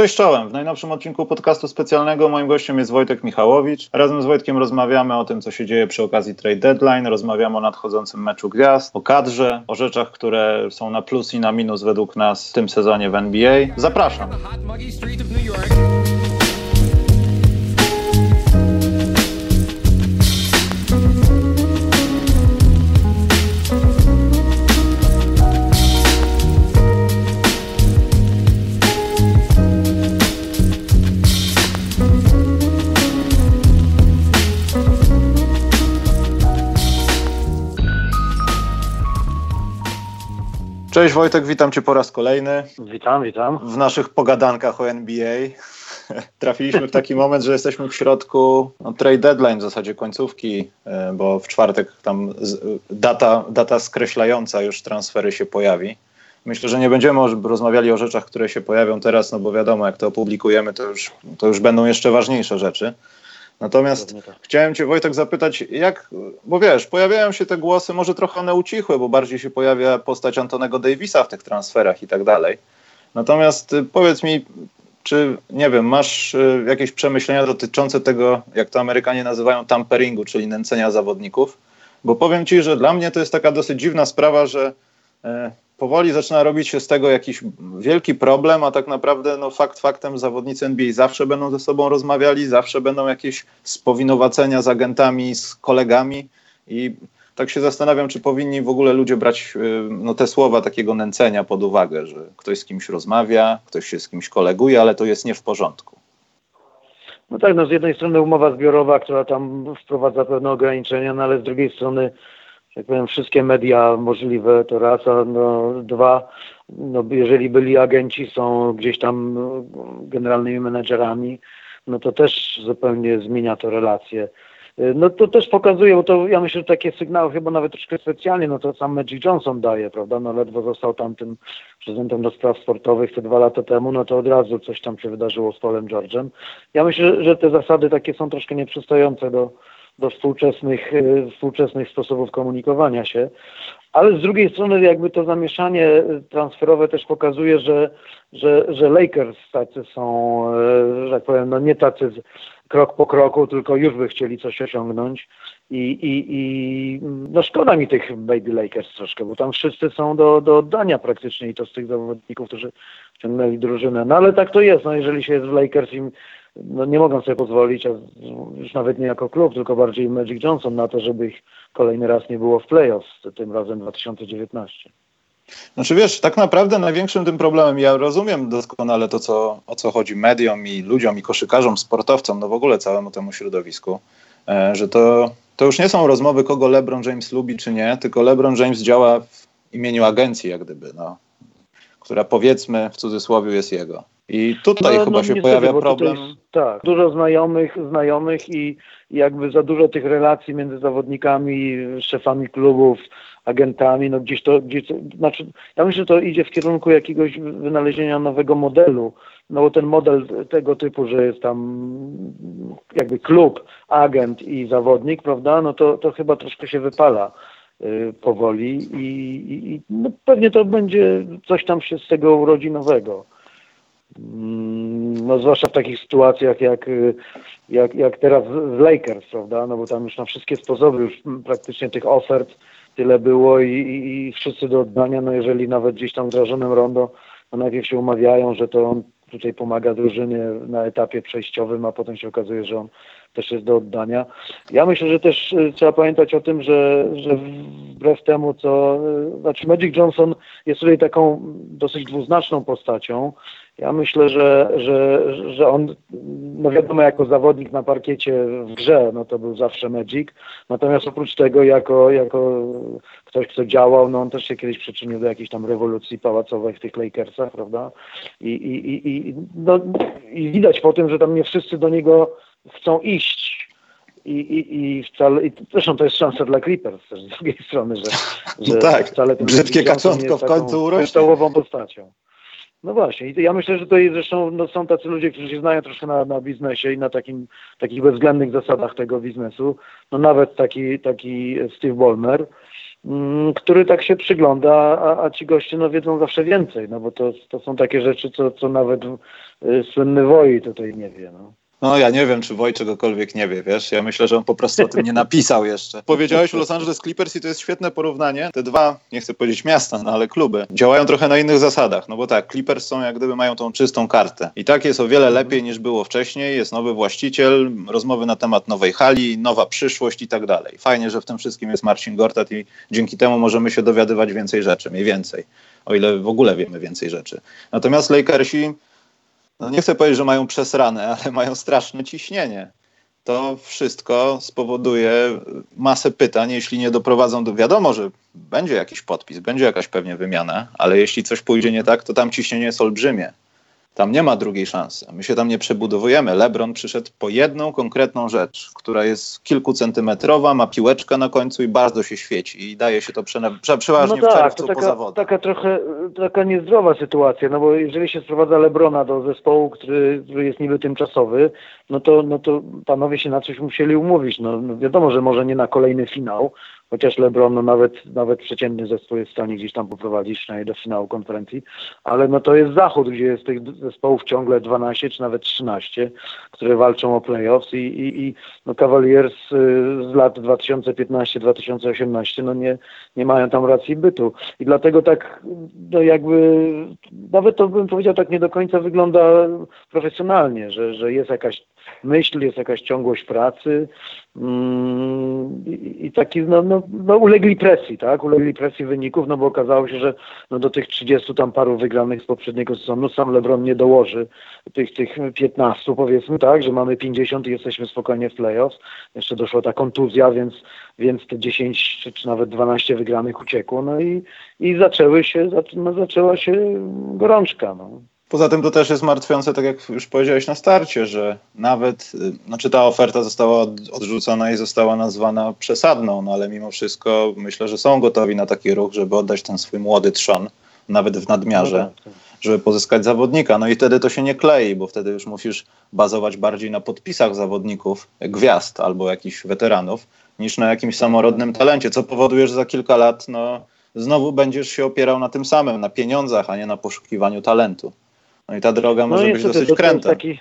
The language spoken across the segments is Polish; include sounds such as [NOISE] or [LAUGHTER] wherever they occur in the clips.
Cześć czołem. W najnowszym odcinku podcastu specjalnego moim gościem jest Wojtek Michałowicz. Razem z Wojtkiem rozmawiamy o tym, co się dzieje przy okazji trade deadline, rozmawiamy o nadchodzącym meczu gwiazd, o kadrze, o rzeczach, które są na plus i na minus według nas w tym sezonie w NBA. Zapraszam. Cześć Wojtek, witam Cię po raz kolejny. Witam, witam. W naszych pogadankach o NBA. [LAUGHS] Trafiliśmy w taki moment, że jesteśmy w środku no, trade deadline, w zasadzie końcówki, e, bo w czwartek tam data, data skreślająca już transfery się pojawi. Myślę, że nie będziemy rozmawiali o rzeczach, które się pojawią teraz, no bo wiadomo, jak to opublikujemy, to już, to już będą jeszcze ważniejsze rzeczy. Natomiast tak. chciałem Cię, Wojtek, zapytać, jak, bo wiesz, pojawiają się te głosy, może trochę one ucichłe, bo bardziej się pojawia postać Antonego Davisa w tych transferach i tak dalej. Natomiast y, powiedz mi, czy, nie wiem, masz y, jakieś przemyślenia dotyczące tego, jak to Amerykanie nazywają tamperingu, czyli nęcenia zawodników? Bo powiem Ci, że dla mnie to jest taka dosyć dziwna sprawa, że e, powoli zaczyna robić się z tego jakiś wielki problem, a tak naprawdę no, fakt faktem zawodnicy NBA zawsze będą ze sobą rozmawiali, zawsze będą jakieś spowinowacenia z agentami, z kolegami i tak się zastanawiam, czy powinni w ogóle ludzie brać y, no, te słowa takiego nęcenia pod uwagę, że ktoś z kimś rozmawia, ktoś się z kimś koleguje, ale to jest nie w porządku. No tak, no z jednej strony umowa zbiorowa, która tam wprowadza pewne ograniczenia, no ale z drugiej strony jak powiem, wszystkie media możliwe, to raz, a no, dwa, no, jeżeli byli agenci, są gdzieś tam no, generalnymi menedżerami, no to też zupełnie zmienia to relacje. No to też pokazuje, bo to ja myślę, że takie sygnały chyba nawet troszkę specjalnie, no to sam Magic Johnson daje, prawda, no ledwo został tam tym prezydentem do spraw sportowych te dwa lata temu, no to od razu coś tam się wydarzyło z Paulem George'em. Ja myślę, że te zasady takie są troszkę nieprzystające do, do współczesnych, e, współczesnych sposobów komunikowania się. Ale z drugiej strony jakby to zamieszanie transferowe też pokazuje, że, że, że Lakers tacy są, e, że tak powiem, no nie tacy krok po kroku, tylko już by chcieli coś osiągnąć. I, i, i no szkoda mi tych Baby Lakers troszkę, bo tam wszyscy są do, do oddania praktycznie i to z tych zawodników, którzy ciągnęli drużynę. No ale tak to jest, no jeżeli się jest w Lakers i no nie mogą sobie pozwolić, już nawet nie jako klub, tylko bardziej Magic Johnson na to, żeby ich kolejny raz nie było w playoffs, tym razem 2019. Znaczy wiesz, tak naprawdę największym tym problemem, ja rozumiem doskonale to, co, o co chodzi mediom i ludziom, i koszykarzom, sportowcom, no w ogóle całemu temu środowisku, e, że to, to już nie są rozmowy, kogo LeBron James lubi czy nie, tylko LeBron James działa w imieniu agencji, jak gdyby, no, która powiedzmy w cudzysłowie jest jego. I tutaj no, chyba no, się pojawia problem. Jest, tak, dużo znajomych, znajomych i jakby za dużo tych relacji między zawodnikami, szefami klubów, agentami, no gdzieś to, gdzieś to, znaczy, ja myślę, że to idzie w kierunku jakiegoś wynalezienia nowego modelu, no bo ten model tego typu, że jest tam jakby klub, agent i zawodnik, prawda, no to, to chyba troszkę się wypala y, powoli i, i no pewnie to będzie coś tam się z tego urodzi nowego. Mm, no zwłaszcza w takich sytuacjach jak, jak, jak teraz z Lakers, prawda, no bo tam już na wszystkie sposoby już praktycznie tych ofert tyle było i, i, i wszyscy do oddania, no jeżeli nawet gdzieś tam wdrażonym rondo, no najpierw się umawiają, że to on tutaj pomaga drużynie na etapie przejściowym, a potem się okazuje, że on też jest do oddania. Ja myślę, że też y, trzeba pamiętać o tym, że, że wbrew temu, co... Y, znaczy Magic Johnson jest tutaj taką dosyć dwuznaczną postacią. Ja myślę, że, że, że on, no wiadomo, jako zawodnik na parkiecie w grze, no to był zawsze Magic. Natomiast oprócz tego, jako, jako ktoś, kto działał, no on też się kiedyś przyczynił do jakiejś tam rewolucji pałacowej w tych Lakersach, prawda? I, i, i, i, no, i widać po tym, że tam nie wszyscy do niego chcą iść. I, i, i wcale, i zresztą to jest szansa dla Clippers też z drugiej strony, że, [LAUGHS] że no tak, wcale ten brzydkie kaczątko w końcu urośnie. postacią. No właśnie, i ja myślę, że to zresztą no, są tacy ludzie, którzy się znają troszkę na, na biznesie i na takim, takich bezwzględnych zasadach tego biznesu. No nawet taki, taki Steve Ballmer, mm, który tak się przygląda, a, a ci goście no, wiedzą zawsze więcej, no bo to, to są takie rzeczy, co, co nawet y, słynny Woi tutaj nie wie. No. No ja nie wiem, czy Woj czegokolwiek nie wie, wiesz? Ja myślę, że on po prostu o tym nie napisał jeszcze. Powiedziałeś o Los Angeles Clippers i to jest świetne porównanie. Te dwa, nie chcę powiedzieć miasta, no ale kluby, działają trochę na innych zasadach. No bo tak, Clippers są jak gdyby mają tą czystą kartę. I tak jest o wiele lepiej niż było wcześniej. Jest nowy właściciel, rozmowy na temat nowej hali, nowa przyszłość i tak dalej. Fajnie, że w tym wszystkim jest Marcin Gortat i dzięki temu możemy się dowiadywać więcej rzeczy, mniej więcej. O ile w ogóle wiemy więcej rzeczy. Natomiast Lakersi no nie chcę powiedzieć, że mają przesrane, ale [LAUGHS] mają straszne ciśnienie. To wszystko spowoduje masę pytań, jeśli nie doprowadzą do. Wiadomo, że będzie jakiś podpis, będzie jakaś pewnie wymiana, ale jeśli coś pójdzie nie tak, to tam ciśnienie jest olbrzymie. Tam nie ma drugiej szansy. My się tam nie przebudowujemy. LeBron przyszedł po jedną konkretną rzecz, która jest kilkucentymetrowa, ma piłeczkę na końcu i bardzo się świeci i daje się to prze, prze, przeważnie no tak, w czerwcu taka, po zawodach. taka trochę taka niezdrowa sytuacja, no bo jeżeli się sprowadza LeBrona do zespołu, który, który jest niby tymczasowy, no to, no to panowie się na coś musieli umówić. No, no wiadomo, że może nie na kolejny finał, chociaż LeBron nawet, nawet przeciętny zespół jest w stanie gdzieś tam poprowadzić przynajmniej do finału konferencji, ale no to jest zachód, gdzie jest tych zespołów ciągle 12 czy nawet 13, które walczą o playoffs i, i, i no Cavaliers y, z lat 2015-2018 no nie, nie mają tam racji bytu. I dlatego tak no jakby nawet to bym powiedział tak nie do końca wygląda profesjonalnie, że, że jest jakaś myśl, jest jakaś ciągłość pracy mm, i, taki, no, no, no, ulegli presji, tak, ulegli presji wyników, no bo okazało się, że no, do tych 30 tam paru wygranych z poprzedniego sezonu sam LeBron nie dołoży tych, tych 15 powiedzmy, tak, że mamy 50 i jesteśmy spokojnie w playoffs, jeszcze doszła ta kontuzja, więc, więc te 10 czy, czy nawet 12 wygranych uciekło, no i, i zaczęły się, no, zaczęła się gorączka, no. Poza tym to też jest martwiące, tak jak już powiedziałeś na starcie, że nawet, y, znaczy ta oferta została odrzucona i została nazwana przesadną, no ale mimo wszystko myślę, że są gotowi na taki ruch, żeby oddać ten swój młody trzon, nawet w nadmiarze, no tak, żeby pozyskać zawodnika. No i wtedy to się nie klei, bo wtedy już musisz bazować bardziej na podpisach zawodników, gwiazd albo jakichś weteranów, niż na jakimś samorodnym talencie, co powoduje, że za kilka lat no, znowu będziesz się opierał na tym samym, na pieniądzach, a nie na poszukiwaniu talentu. No i ta droga może no być dosyć kręta. Taki,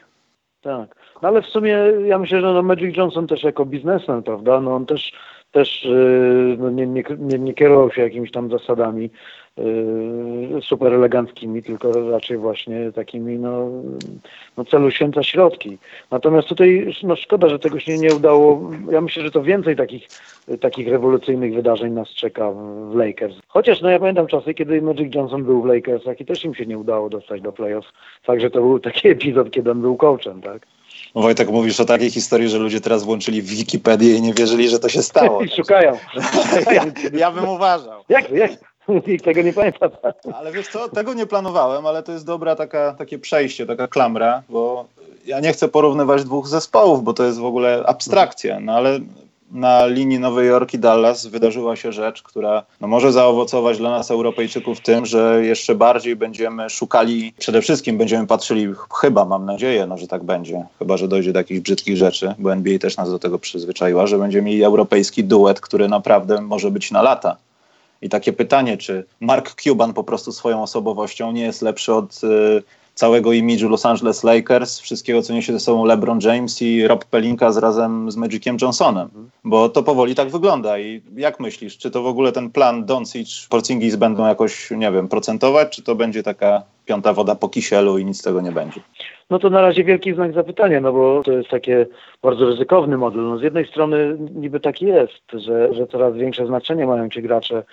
tak. No ale w sumie ja myślę, że no Magic Johnson też jako biznesmen, prawda, no on też, też yy, no nie, nie, nie, kierował się jakimiś tam zasadami super eleganckimi, tylko raczej właśnie takimi no, no celu święca środki. Natomiast tutaj no szkoda, że tego się nie udało. Ja myślę, że to więcej takich, takich rewolucyjnych wydarzeń nas czeka w Lakers. Chociaż no ja pamiętam czasy, kiedy Magic Johnson był w Lakersach i też im się nie udało dostać do playoffs. Także to był taki epizod, kiedy on był coachem, tak? No Wojtek, mówisz o takiej historii, że ludzie teraz włączyli w Wikipedię i nie wierzyli, że to się stało. I [LAUGHS] szukają. [LAUGHS] ja, ja bym uważał. Jak, jak? [LAUGHS] Nikt tego nie pamięta. Ale wiesz co, tego nie planowałem, ale to jest dobra taka, takie przejście, taka klamra, bo ja nie chcę porównywać dwóch zespołów, bo to jest w ogóle abstrakcja, no ale na linii Nowej Jork i Dallas wydarzyła się rzecz, która no, może zaowocować dla nas Europejczyków tym, że jeszcze bardziej będziemy szukali, przede wszystkim będziemy patrzyli, chyba mam nadzieję, no, że tak będzie, chyba że dojdzie do jakichś brzydkich rzeczy, bo NBA też nas do tego przyzwyczaiła, że będziemy mieli europejski duet, który naprawdę może być na lata. I takie pytanie, czy Mark Cuban po prostu swoją osobowością nie jest lepszy od y, całego imidżu Los Angeles Lakers, wszystkiego, co niesie ze sobą LeBron James i Rob Pelinka z razem z Magiciem Johnsonem, bo to powoli tak wygląda. I jak myślisz, czy to w ogóle ten plan Doncic, Porzingis będą jakoś, nie wiem, procentować, czy to będzie taka piąta woda po kisielu i nic z tego nie będzie? No to na razie wielki znak zapytania, no bo to jest takie bardzo ryzykowny model. No z jednej strony niby tak jest, że, że coraz większe znaczenie mają ci gracze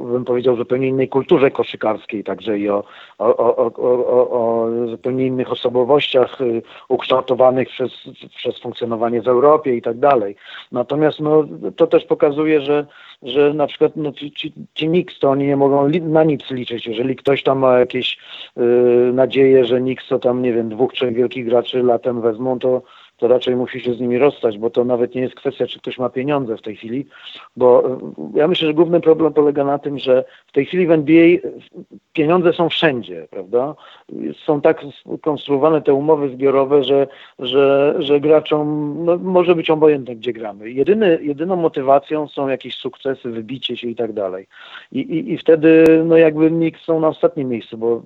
bym powiedział, zupełnie innej kulturze koszykarskiej, także i o, o, o, o, o zupełnie innych osobowościach y, ukształtowanych przez, przez funkcjonowanie w Europie i tak dalej. Natomiast no, to też pokazuje, że, że na przykład no, ci, ci, ci to oni nie mogą na nic liczyć. Jeżeli ktoś tam ma jakieś y, nadzieje, że Knicks to tam, nie wiem, dwóch, trzech wielkich graczy latem wezmą, to to raczej musi się z nimi rozstać, bo to nawet nie jest kwestia, czy ktoś ma pieniądze w tej chwili, bo e, ja myślę, że główny problem polega na tym, że w tej chwili w NBA pieniądze są wszędzie, prawda? Są tak skonstruowane te umowy zbiorowe, że, że, że graczom no, może być obojętne, gdzie gramy. Jedyny, jedyną motywacją są jakieś sukcesy, wybicie się i tak dalej. I, i, i wtedy no jakby Knicks są na ostatnim miejscu, bo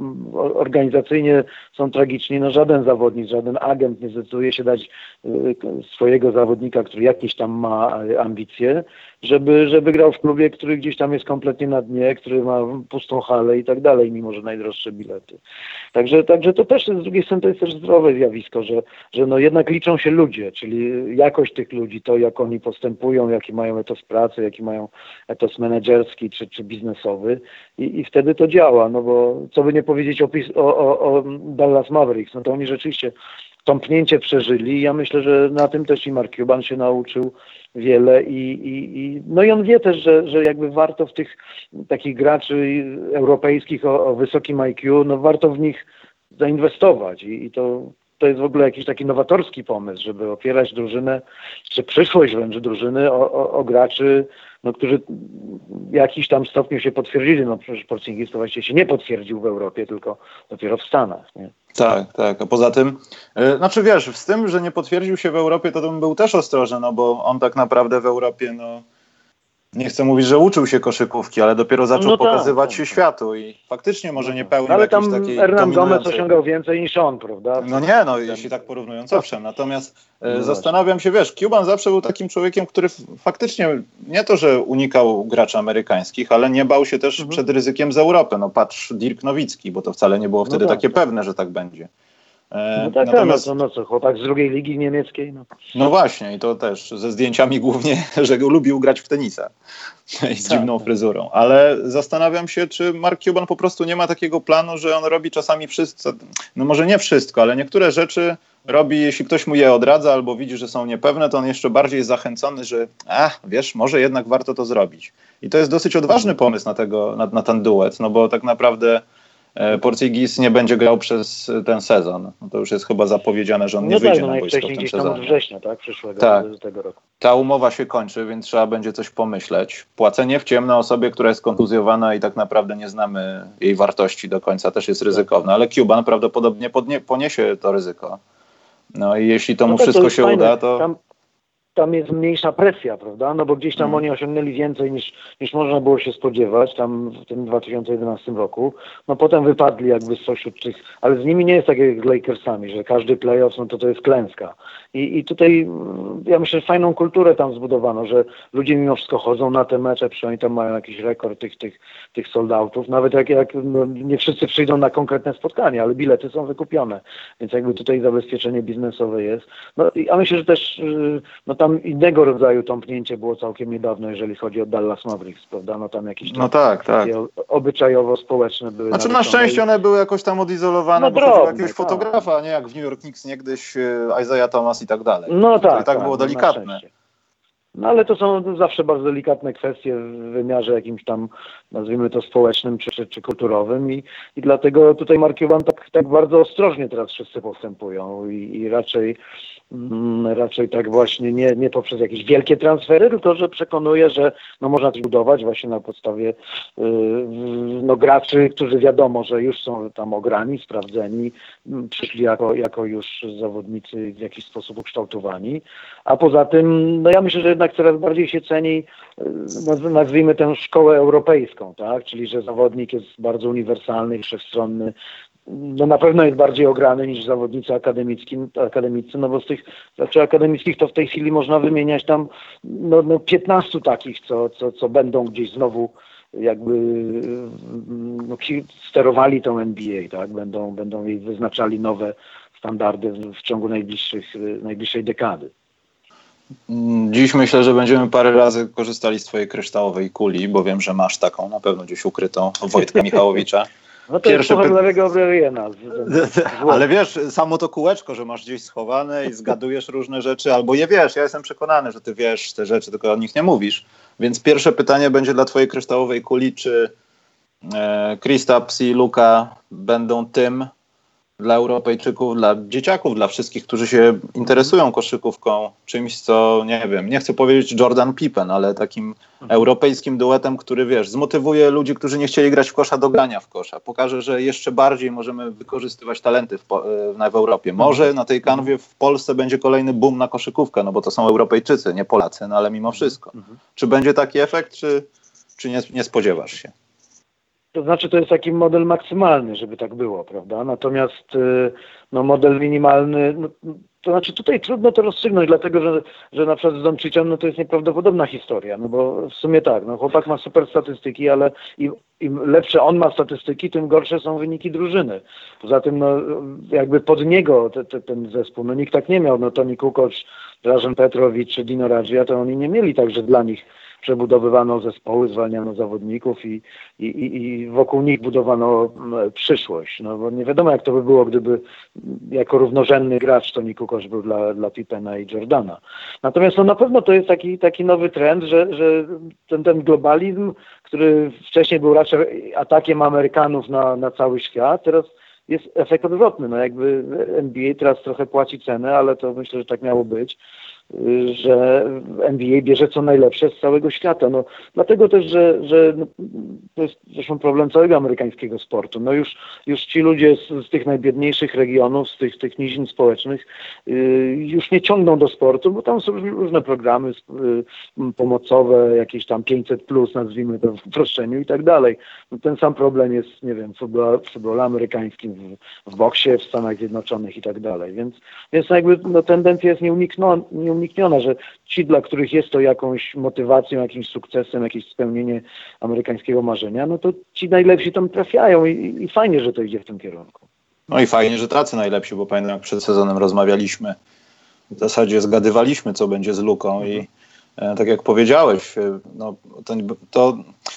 organizacyjnie są tragiczni. No żaden zawodnik, żaden agent nie zdecyduje się dać swojego zawodnika, który jakieś tam ma ambicje, żeby, żeby grał w klubie, który gdzieś tam jest kompletnie na dnie, który ma pustą halę i tak dalej, mimo że najdroższe bilety. Także, także to też z drugiej strony to jest też zdrowe zjawisko, że, że no jednak liczą się ludzie, czyli jakość tych ludzi, to jak oni postępują, jaki mają etos pracy, jaki mają etos menedżerski czy, czy biznesowy i, i wtedy to działa, no bo co by nie powiedzieć o, o, o Dallas Mavericks, no to oni rzeczywiście tąpnięcie przeżyli. Ja myślę, że na tym też i Mark Cuban się nauczył wiele i, i, i no i on wie też, że, że jakby warto w tych takich graczy europejskich o, o wysokim IQ, no warto w nich zainwestować i, i to to jest w ogóle jakiś taki nowatorski pomysł, żeby opierać drużynę, czy przyszłość wręcz drużyny o, o, o graczy, no, którzy w jakiś tam stopniu się potwierdzili. No przecież Porzingis to właściwie się nie potwierdził w Europie, tylko dopiero w Stanach. Nie? Tak, tak. A poza tym, yy, znaczy wiesz, z tym, że nie potwierdził się w Europie, to bym był też ostrożny, no bo on tak naprawdę w Europie, no nie chcę mówić, że uczył się koszykówki, ale dopiero zaczął no tak, pokazywać tak, się tak. światu i faktycznie może nie pełnił Ale tam takiej Hernan Gomez osiągał więcej niż on, prawda? No nie, no jeśli tak porównując, owszem. Natomiast e, no zastanawiam się, wiesz, Cuban zawsze był takim człowiekiem, który faktycznie nie to, że unikał graczy amerykańskich, ale nie bał się też mhm. przed ryzykiem z Europy. No patrz Dirk Nowicki, bo to wcale nie było wtedy no tak, takie tak. pewne, że tak będzie. E, no tak, Natomiast... no, no co, chłopak z drugiej ligi niemieckiej. No. no właśnie, i to też ze zdjęciami głównie, [LAUGHS] że lubił grać w tenisa [LAUGHS] i z tak, dziwną tak. fryzurą. Ale zastanawiam się, czy Mark Cuban po prostu nie ma takiego planu, że on robi czasami wszystko, no może nie wszystko, ale niektóre rzeczy robi, jeśli ktoś mu je odradza albo widzi, że są niepewne, to on jeszcze bardziej jest zachęcony, że a, wiesz, może jednak warto to zrobić. I to jest dosyć odważny pomysł na, tego, na, na ten duet, no bo tak naprawdę E, Porcigis nie będzie grał przez ten sezon. No to już jest chyba zapowiedziane, że on nie no wyjdzie tak, no na boisko w tym sezonie. Września, tak? Przyszłego tak. tego roku. Ta umowa się kończy, więc trzeba będzie coś pomyśleć. Płacenie w ciemno osobie, która jest kontuzjowana i tak naprawdę nie znamy jej wartości do końca, też jest ryzykowne, ale Cuban prawdopodobnie podnie, poniesie to ryzyko. No i jeśli to mu no tak, wszystko to się fajne. uda, to... Tam tam jest mniejsza presja, prawda? No bo gdzieś tam mm. oni osiągnęli więcej niż, niż można było się spodziewać tam w tym 2011 roku. No potem wypadli jakby spośród tych, ale z nimi nie jest tak jak z Lakersami, że każdy playoff no to to jest klęska. I, I tutaj mm, ja myślę, że fajną kulturę tam zbudowano, że ludzie mimo wszystko chodzą na te mecze, przynajmniej tam mają jakiś rekord tych, tych, tych sold-outów. Nawet jak, jak no, nie wszyscy przyjdą na konkretne spotkanie, ale bilety są wykupione. Więc jakby tutaj zabezpieczenie biznesowe jest. No, a myślę, że też y, no tam tam innego rodzaju tąpnięcie było całkiem niedawno, jeżeli chodzi o Dallas Mavericks, prawda? No tam jakieś no tak, tak. obyczajowo-społeczne były. Znaczy na szczęście one były jakoś tam odizolowane, no, bo drobne, jakiegoś tak. fotografa, nie jak w New York Knicks niegdyś e, Isaiah Thomas i tak dalej. No tak. To i tak, tak było delikatne. No ale to są zawsze bardzo delikatne kwestie w wymiarze jakimś tam, nazwijmy to społecznym czy, czy, czy kulturowym i, i dlatego tutaj Mark Cuban tak, tak bardzo ostrożnie teraz wszyscy postępują i, i raczej Mm, raczej tak właśnie nie, nie poprzez jakieś wielkie transfery, tylko że przekonuje, że no można coś budować właśnie na podstawie yy, no graczy, którzy wiadomo, że już są tam ograni, sprawdzeni, mm, przyszli jako, jako już zawodnicy w jakiś sposób ukształtowani, a poza tym, no ja myślę, że jednak coraz bardziej się ceni, nazwijmy tę szkołę europejską, tak, czyli że zawodnik jest bardzo uniwersalny i wszechstronny, no na pewno jest bardziej ograny niż zawodnicy akademicki, akademicy, no bo z tych znaczy akademickich to w tej chwili można wymieniać tam no, no 15 takich, co, co, co będą gdzieś znowu jakby no, sterowali tą NBA, tak? Będą, będą jej wyznaczali nowe standardy w ciągu najbliższych, najbliższej dekady. Dziś myślę, że będziemy parę razy korzystali z twojej kryształowej kuli, bo wiem, że masz taką na pewno gdzieś ukrytą Wojtka Michałowicza. [LAUGHS] No to Pierwsze jest lewego Obreriena. Ale wiesz, samo to kółeczko, że masz gdzieś schowane i zgadujesz różne rzeczy, albo je wiesz. Ja jestem przekonany, że ty wiesz te rzeczy, tylko o nich nie mówisz. Więc pierwsze pytanie będzie dla twojej kryształowej kuli, czy e, Kristaps i Luka będą tym, dla Europejczyków, dla dzieciaków, dla wszystkich, którzy się interesują koszykówką, czymś, co nie wiem, nie chcę powiedzieć Jordan Pippen, ale takim europejskim duetem, który wiesz, zmotywuje ludzi, którzy nie chcieli grać w kosza do grania w kosza. Pokaże, że jeszcze bardziej możemy wykorzystywać talenty w, w, w Europie. Może na tej kanwie w Polsce będzie kolejny boom na koszykówkę, no bo to są Europejczycy, nie Polacy, no ale mimo wszystko. Czy będzie taki efekt, czy, czy nie, nie spodziewasz się? To znaczy, to jest taki model maksymalny, żeby tak było, prawda? Natomiast y, no, model minimalny, no, to znaczy tutaj trudno to rozstrzygnąć, dlatego że, że na przykład z Domczyciem no, to jest nieprawdopodobna historia, no bo w sumie tak, no, chłopak ma super statystyki, ale im, im lepsze on ma statystyki, tym gorsze są wyniki drużyny. Poza tym, no, jakby pod niego te, te, ten zespół, no nikt tak nie miał, no Toni Kukoc, Drażen Petrowicz czy Dino Radzia, to oni nie mieli tak, że dla nich przebudowywano zespoły, zwalniano zawodników i, i, i wokół nich budowano przyszłość. No bo nie wiadomo, jak to by było, gdyby jako równorzędny gracz Toni Kukoc był dla, dla Pippena i Jordana. Natomiast no, na pewno to jest taki, taki nowy trend, że, że ten, ten globalizm, który wcześniej był raczej atakiem Amerykanów na, na cały świat, teraz jest efekt odwrotny. No jakby NBA teraz trochę płaci cenę, ale to myślę, że tak miało być że NBA bierze co najlepsze z całego świata. No, dlatego też, że, że no, to jest zresztą problem całego amerykańskiego sportu. No już, już ci ludzie z, z tych najbiedniejszych regionów, z tych, tych nizin społecznych yy, już nie ciągną do sportu, bo tam są różne programy yy, pomocowe, jakieś tam 500 plus, nazwijmy to w uproszczeniu i tak dalej. No, ten sam problem jest, nie wiem, w futbolu, w futbolu amerykańskim, w, w boksie w Stanach Zjednoczonych i tak dalej. Więc, więc jakby no, tendencja jest nieunikniona, że ci, dla których jest to jakąś motywacją, jakimś sukcesem, jakieś spełnienie amerykańskiego marzenia, no to ci najlepsi tam trafiają i, i fajnie, że to idzie w tym kierunku. No i fajnie, że tacy najlepsi, bo pamiętam jak przed sezonem rozmawialiśmy, w zasadzie zgadywaliśmy, co będzie z Luką mhm. i tak jak powiedziałeś, e, no, to, to,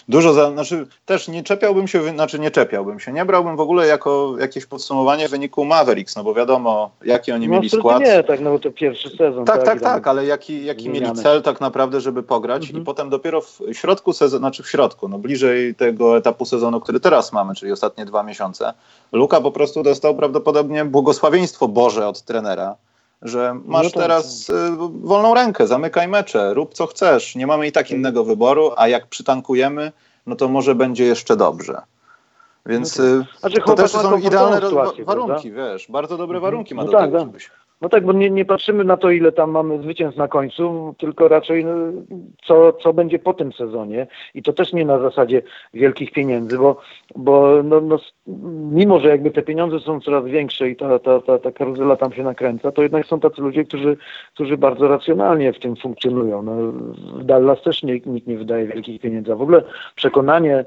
dużo, za, znaczy też nie czepiałbym się, znaczy nie czepiałbym się, nie brałbym w ogóle jako jakieś podsumowanie wyniku Mavericks, no bo wiadomo, jaki oni no, mieli skład. Nie, tak, no to pierwszy sezon. Tak, tak, tak, tak ale jaki, jaki mieli cel tak naprawdę, żeby pograć mhm. i potem dopiero w środku sezonu, znaczy w środku, no bliżej tego etapu sezonu, który teraz mamy, czyli ostatnie dwa miesiące, Luka po prostu dostał prawdopodobnie błogosławieństwo Boże od trenera, że masz no tak, teraz tak. Y, wolną rękę, zamykaj mecze, rób co chcesz, nie mamy i tak innego wyboru, a jak przytankujemy, no to może będzie jeszcze dobrze. Więc no to, y, znaczy, to też są idealne sytuację, warunki, prawda? wiesz, bardzo dobre mhm. warunki ma no do tak, tego, tak. No tak, bo nie, nie patrzymy na to, ile tam mamy zwycięstw na końcu, tylko raczej no, co, co będzie po tym sezonie. I to też nie na zasadzie wielkich pieniędzy, bo, bo no, no, mimo, że jakby te pieniądze są coraz większe i ta, ta, ta, ta karuzela tam się nakręca, to jednak są tacy ludzie, którzy, którzy bardzo racjonalnie w tym funkcjonują. No, w Dallas też nie, nikt nie wydaje wielkich pieniędzy. A w ogóle przekonanie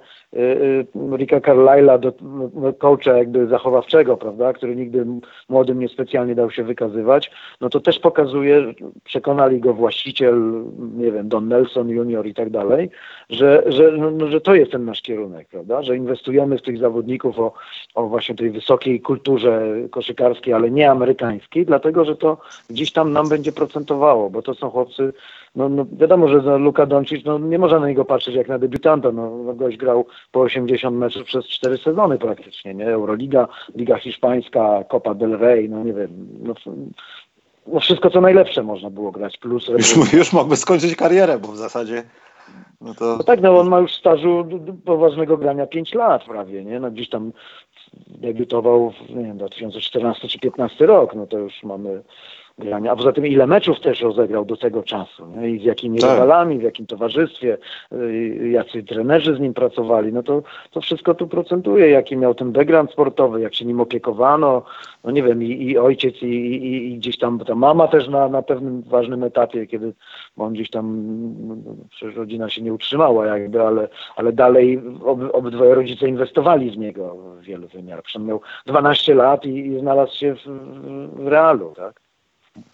Ricka Carlyle'a do no, coacha jakby zachowawczego, prawda, który nigdy młodym niespecjalnie dał się wykazywać, no to też pokazuje, przekonali go właściciel, nie wiem, Don Nelson junior i tak dalej, że, że, no, no, że to jest ten nasz kierunek, prawda, że inwestujemy w tych zawodników o, o właśnie tej wysokiej kulturze koszykarskiej, ale nie amerykańskiej, dlatego, że to gdzieś tam nam będzie procentowało, bo to są chłopcy, no, no wiadomo, że za Luka Doncic, no nie można na niego patrzeć jak na debiutanta, no gość grał po 80 meczów przez 4 sezony praktycznie, nie, Euroliga, Liga Hiszpańska, Copa del Rey, no nie wiem, no, no wszystko co najlepsze można było grać, plus... Już, już mógłby skończyć karierę, bo w zasadzie... No, to... no tak, no on ma już stażu poważnego grania 5 lat prawie, nie? No gdzieś tam debiutował w, nie wiem, 2014 czy 2015 rok, no to już mamy grania. A poza tym ile meczów też rozegrał do tego czasu nie? i z jakimi tak. rywalami, w jakim towarzystwie, y, jacy trenerzy z nim pracowali, no to, to wszystko tu procentuje, jaki miał ten background sportowy, jak się nim opiekowano, no nie wiem, i, i ojciec, i, i, i, gdzieś tam ta mama też na, na pewnym ważnym etapie, kiedy on gdzieś tam, no, przecież rodzina się nie utrzymała jakby, ale, ale dalej ob, obydwoje rodzice inwestowali w niego w wielu wymiarach. Przynajmniej miał 12 lat i, i znalazł się w, w realu, tak?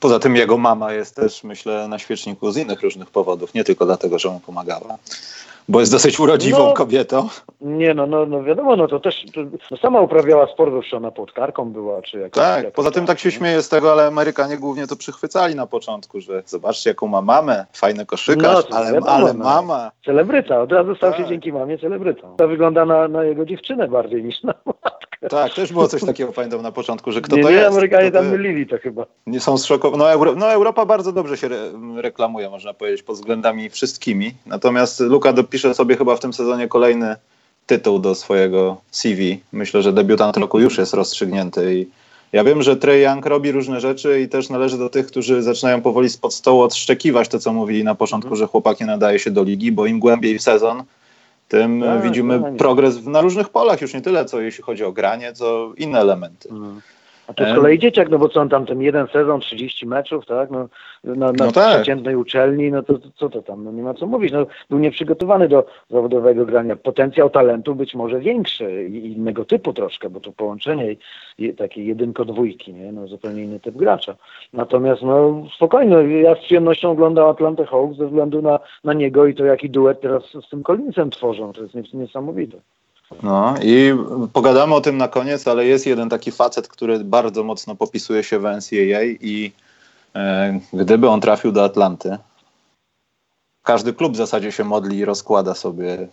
Poza tym jego mama jest też, myślę, na świeczniku z innych różnych powodów, nie tylko dlatego, że mu pomagała. Bo jest dosyć urodziwą no, kobietą. Nie, no, no, no wiadomo, no to też to, no sama uprawiała sport, już ona podkarką była, czy jak. Tak, jak poza tym tak się śmieje z tego, ale Amerykanie głównie to przychwycali na początku, że zobaczcie jaką ma mamę, fajny koszykarz, no, ale, wiadomo, ale no. mama. Celebryta, od razu stał tak. się dzięki mamie celebrytą. To wygląda na, na jego dziewczynę bardziej niż na matkę. Tak, też było coś takiego, pamiętam na początku, że kto nie, to nie, jest. Amerykanie tam mylili to chyba. Nie są zszokowani. No, Euro, no Europa bardzo dobrze się re, reklamuje, można powiedzieć, pod względami wszystkimi. Natomiast Luka dopisze sobie chyba w tym sezonie kolejny tytuł do swojego CV. Myślę, że debiutant roku już jest rozstrzygnięty i ja wiem, że Trey Young robi różne rzeczy i też należy do tych, którzy zaczynają powoli spod stołu odszczekiwać to, co mówili na początku, mm. że chłopak nie nadaje się do ligi, bo im głębiej w sezon, tym tak, widzimy progres na różnych polach, już nie tyle, co jeśli chodzi o granie, co inne elementy. Mm. A to z kolei dzieciak, no bo co on tam, ten jeden sezon, 30 meczów, tak, no, na, na no tak. przeciętnej uczelni, no to, to, co to tam, no nie ma co mówić, no był nieprzygotowany do zawodowego grania. Potencjał talentu być może większy i innego typu troszkę, bo to połączenie je, takiej jedynko-dwójki, nie, no zupełnie inny typ gracza. Natomiast, no spokojnie, ja z przyjemnością oglądam Atlanta Hawks ze względu na, na niego i to jaki duet teraz z tym Collinsem tworzą, to jest niesamowite. No i pogadamy o tym na koniec, ale jest jeden taki facet, który bardzo mocno popisuje się w NCAA i e, gdyby on trafił do Atlanty, każdy klub w zasadzie się modli i rozkłada sobie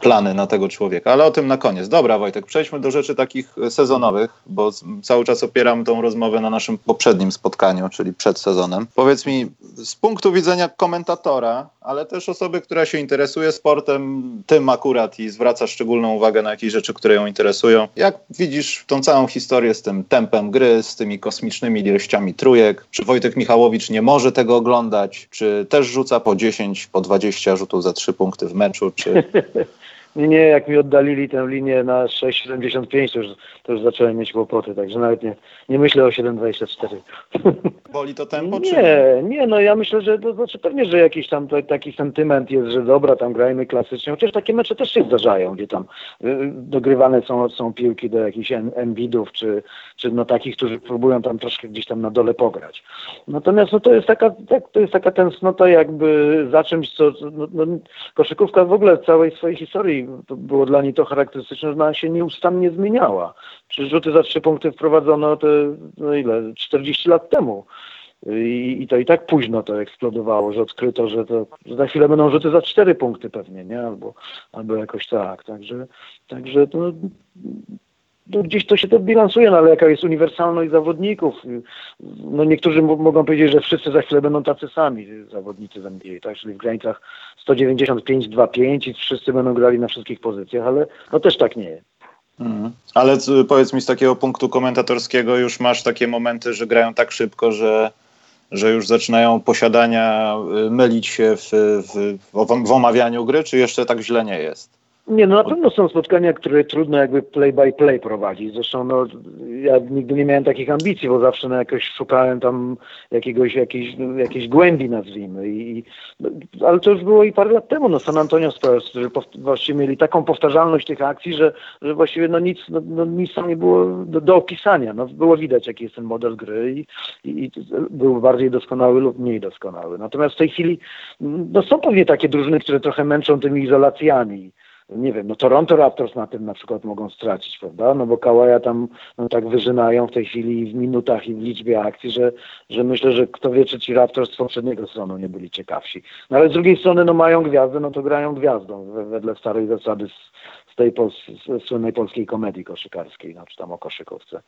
plany na tego człowieka. Ale o tym na koniec. Dobra, Wojtek, przejdźmy do rzeczy takich sezonowych, bo cały czas opieram tą rozmowę na naszym poprzednim spotkaniu, czyli przed sezonem. Powiedz mi, z punktu widzenia komentatora, ale też osoby, która się interesuje sportem, tym akurat i zwraca szczególną uwagę na jakieś rzeczy, które ją interesują. Jak widzisz tą całą historię z tym tempem gry, z tymi kosmicznymi ilościami trójek? Czy Wojtek Michałowicz nie może tego oglądać? Czy też rzuca po 10, po 20 rzutów za 3 punkty w meczu? Czy... [LAUGHS] nie, nie, jak mi oddalili tę linię na 6,75, to już, to już zacząłem mieć kłopoty, także nawet nie, nie myślę o 7,24. [LAUGHS] Boli to tempo, nie, czy nie? no ja myślę, że to znaczy pewnie, że jakiś tam to, taki sentyment jest, że dobra, tam grajmy klasycznie, chociaż takie mecze też się zdarzają, gdzie tam y, dogrywane są, są piłki do jakichś embidów, czy, czy no takich, którzy próbują tam troszkę gdzieś tam na dole pograć. Natomiast no to jest taka, tak, to jest taka tęsknota jakby za czymś, co no, no, koszykówka w ogóle w całej swojej historii to było dla niej to charakterystyczne, że ona się nieustannie zmieniała. Przecież rzuty za trzy punkty wprowadzono te, no ile, 40 lat temu. I, I, to i tak późno to eksplodowało, że odkryto, że, to, że za chwilę będą rzuty za cztery punkty pewnie, nie? Albo, albo jakoś tak. Także, także to, no gdzieś to się to bilansuje, no ale jaka jest uniwersalność zawodników. No niektórzy mogą powiedzieć, że wszyscy za chwilę będą tacy sami zawodnicy z NBA, tak? Czyli w granicach 195-2-5 i wszyscy będą grali na wszystkich pozycjach, ale no też tak nie jest. Mhm. Ale powiedz mi z takiego punktu komentatorskiego już masz takie momenty, że grają tak szybko, że, że już zaczynają posiadania y, mylić się w, w, w, w omawianiu gry, czy jeszcze tak źle nie jest? Nie, no na pewno są spotkania, które trudno jakby play by play prowadzić. Zresztą no, ja nigdy nie miałem takich ambicji, bo zawsze no, jakoś szukałem tam jakiegoś, jakiejś, jakiejś głębi nazwijmy. I, no, ale to już było i parę lat temu. No San Antonio Spurs, którzy właściwie mieli taką powtarzalność tych akcji, że, że właściwie no, nic, no, no nic tam nie było do, do, opisania. No, było widać, jaki jest ten model gry i, i, i był bardziej doskonały lub mniej doskonały. Natomiast w tej chwili no, są pewnie takie drużyny, które trochę męczą tymi izolacjami nie wiem, no Toronto Raptors na tym na przykład mogą stracić, prawda? No bo Kałaja tam no, tak wyżynają w tej chwili w minutach i w liczbie akcji, że, że myślę, że kto wie, czy ci Raptors z poprzedniego strony nie byli ciekawsi. No ale z drugiej strony, no mają gwiazdę, no to grają gwiazdą, wedle starej zasady z, tej słynnej polskiej komedii koszykarskiej, znaczy tam o koszykówce.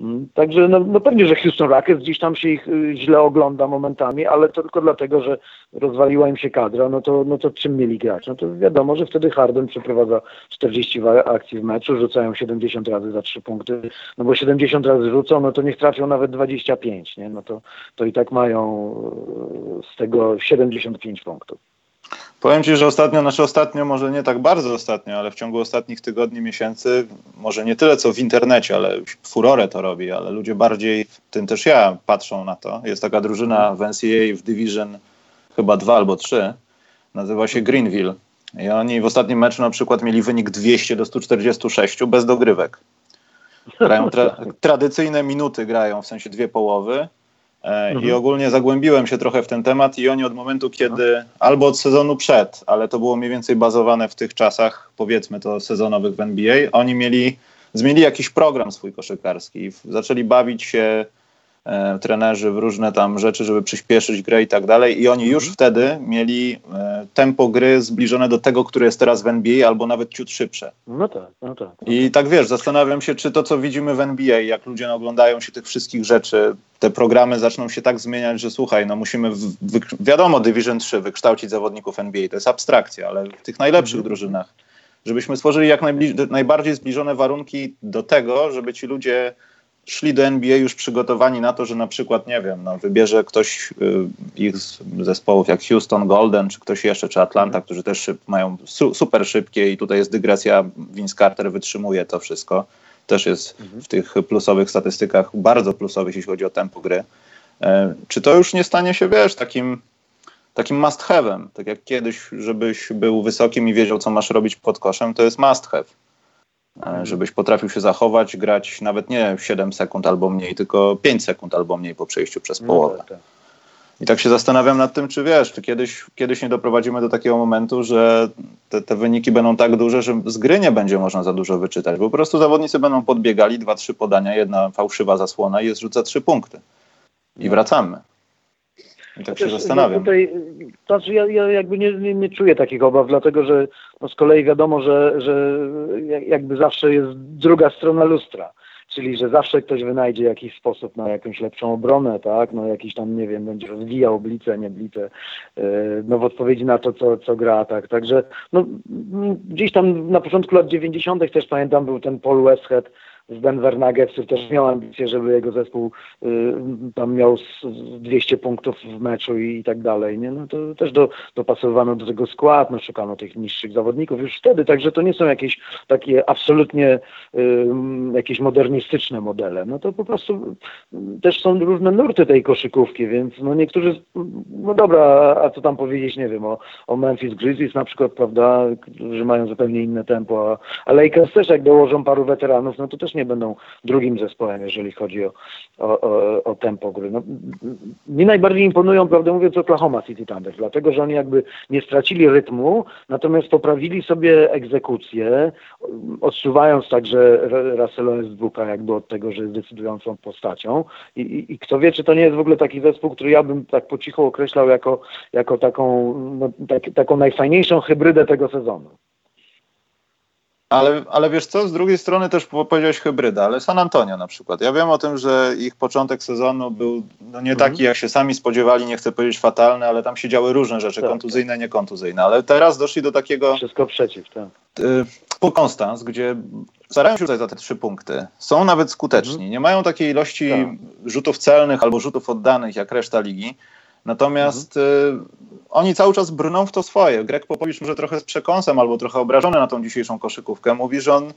Mm, także no, no pewnie, że Houston Rockets gdzieś tam się ich y, źle ogląda momentami, ale to tylko dlatego, że rozwaliła im się kadra, no to, no to czym mieli grać? No to wiadomo, że wtedy Harden przeprowadza 40 akcji w meczu, rzucają 70 razy za 3 punkty, no bo 70 razy rzucą, no to niech trafią nawet 25, nie? No to, to i tak mają y, z tego 75 punktów. Powiem Ci, że ostatnio, znaczy ostatnio, może nie tak bardzo ostatnio, ale w ciągu ostatnich tygodni, miesięcy, może nie tyle co w internecie, ale furorę to robi, ale ludzie bardziej, w tym też ja, patrzą na to. Jest taka drużyna w NCAA w Division chyba dwa albo trzy, nazywa się Greenville. I oni w ostatnim meczu na przykład mieli wynik 200 do 146 bez dogrywek. Grają tra [LAUGHS] tradycyjne minuty, grają w sensie dwie połowy mhm. I ogólnie zagłębiłem się trochę w ten temat i oni od momentu, kiedy albo od sezonu przed, ale to było mniej więcej bazowane w tych czasach, powiedzmy to sezonowych w NBA, oni mieli, zmienili jakiś program swój koszykarski, zaczęli bawić się e, trenerzy w różne tam rzeczy, żeby przyspieszyć grę i tak dalej. I oni już mhm. wtedy mieli e, tempo gry zbliżone do tego, które jest teraz w NBA, albo nawet ciut szybsze. No tak, no tak. No I tak wiesz, zastanawiam się, czy to, co widzimy w NBA, jak ludzie oglądają się tych wszystkich rzeczy, te programy zaczną się tak zmieniać, że słuchaj, no musimy, wiadomo, Division 3 wykształcić zawodników NBA, to jest abstrakcja, ale w tych najlepszych mhm. drużynach, żebyśmy stworzyli jak najbardziej zbliżone warunki do tego, żeby ci ludzie szli do NBA już przygotowani na to, że na przykład, nie wiem, no, wybierze ktoś y, ich z zespołów jak Houston, Golden, czy ktoś jeszcze, czy Atlanta, którzy też szyb, mają su, super szybkie i tutaj jest dygresja, Vince Carter wytrzymuje to wszystko. Też jest mhm. w tych plusowych statystykach bardzo plusowych, jeśli chodzi o tempo gry. E, czy to już nie stanie się, wiesz, takim takim must have'em, tak jak kiedyś, żebyś był wysokim i wiedział, co masz robić pod koszem, to jest must have. E, żebyś potrafił się zachować, grać nawet nie 7 sekund albo mniej, tylko 5 sekund albo mniej po przejściu przez no połowę. No tak, tak. I tak się zastanawiam nad tym, czy wiesz, czy kiedyś, kiedyś nie doprowadzimy do takiego momentu, że te, te wyniki będą tak duże, że z gry nie będzie można za dużo wyczytać, bo po prostu zawodnicy będą podbiegali, dwa, trzy podania, jedna fałszywa zasłona i jest rzuca trzy punkty. I no. wracamy. I tak się zastanawiam. Tutaj, znaczy ja, ja jakby nie, nie, nie, czuję takich obaw, dlatego że no z kolei wiadomo, że, że jakby zawsze jest druga strona lustra. Czyli, że zawsze ktoś wynajdzie jakiś sposób na jakąś lepszą obronę, tak? No jakiś tam, nie wiem, będzie rozwijał blice, nie blice, yy, no w odpowiedzi na to, co, co gra, tak? Także, no gdzieś tam na początku lat 90. też pamiętam był ten Paul Westhead, z Denver Nuggets, który też miał ambicje, żeby jego zespół y, tam miał 200 punktów w meczu i, i, tak dalej, nie? No to też do, do tego skład, no szukano tych niższych zawodników już wtedy, także to nie są jakieś takie absolutnie y, jakieś modernistyczne modele, no to po prostu też są różne nurty tej koszykówki, więc no niektórzy, no dobra, a co tam powiedzieć, nie wiem, o, o Memphis Grizzlies na przykład, prawda, którzy mają zupełnie inne tempo, a, a Lakers też jak dołożą paru weteranów, no to też nie będą drugim zespołem, jeżeli chodzi o, o, o, o tempo gry. No, mi najbardziej imponują, prawdę mówiąc, Oklahoma City Thunder, dlatego, że oni jakby nie stracili rytmu, natomiast poprawili sobie egzekucję, odsuwając także Russell Westbrooka jakby od tego, że jest decydującą postacią I, i, i, kto wie, czy to nie jest w ogóle taki zespół, który ja bym tak po cichu określał jako, jako taką, no, tak, taką najfajniejszą hybrydę tego sezonu. Ale, ale wiesz co, z drugiej strony też powiedziałeś hybryda, ale San Antonio na przykład. Ja wiem o tym, że ich początek sezonu był no nie taki, mhm. jak się sami spodziewali, nie chcę powiedzieć fatalny, ale tam się działy różne rzeczy, tak, kontuzyjne, tak. niekontuzyjne. Ale teraz doszli do takiego... Wszystko przeciw, tak. Y, po Konstans, gdzie starają się tutaj za te trzy punkty. Są nawet skuteczni. Mhm. Nie mają takiej ilości tak. rzutów celnych albo rzutów oddanych jak reszta ligi. Natomiast mhm. y, oni cały czas brną w to swoje. Greg Popowicz może trochę z przekąsem albo trochę obrażony na tą dzisiejszą koszykówkę. Mówi, że on y,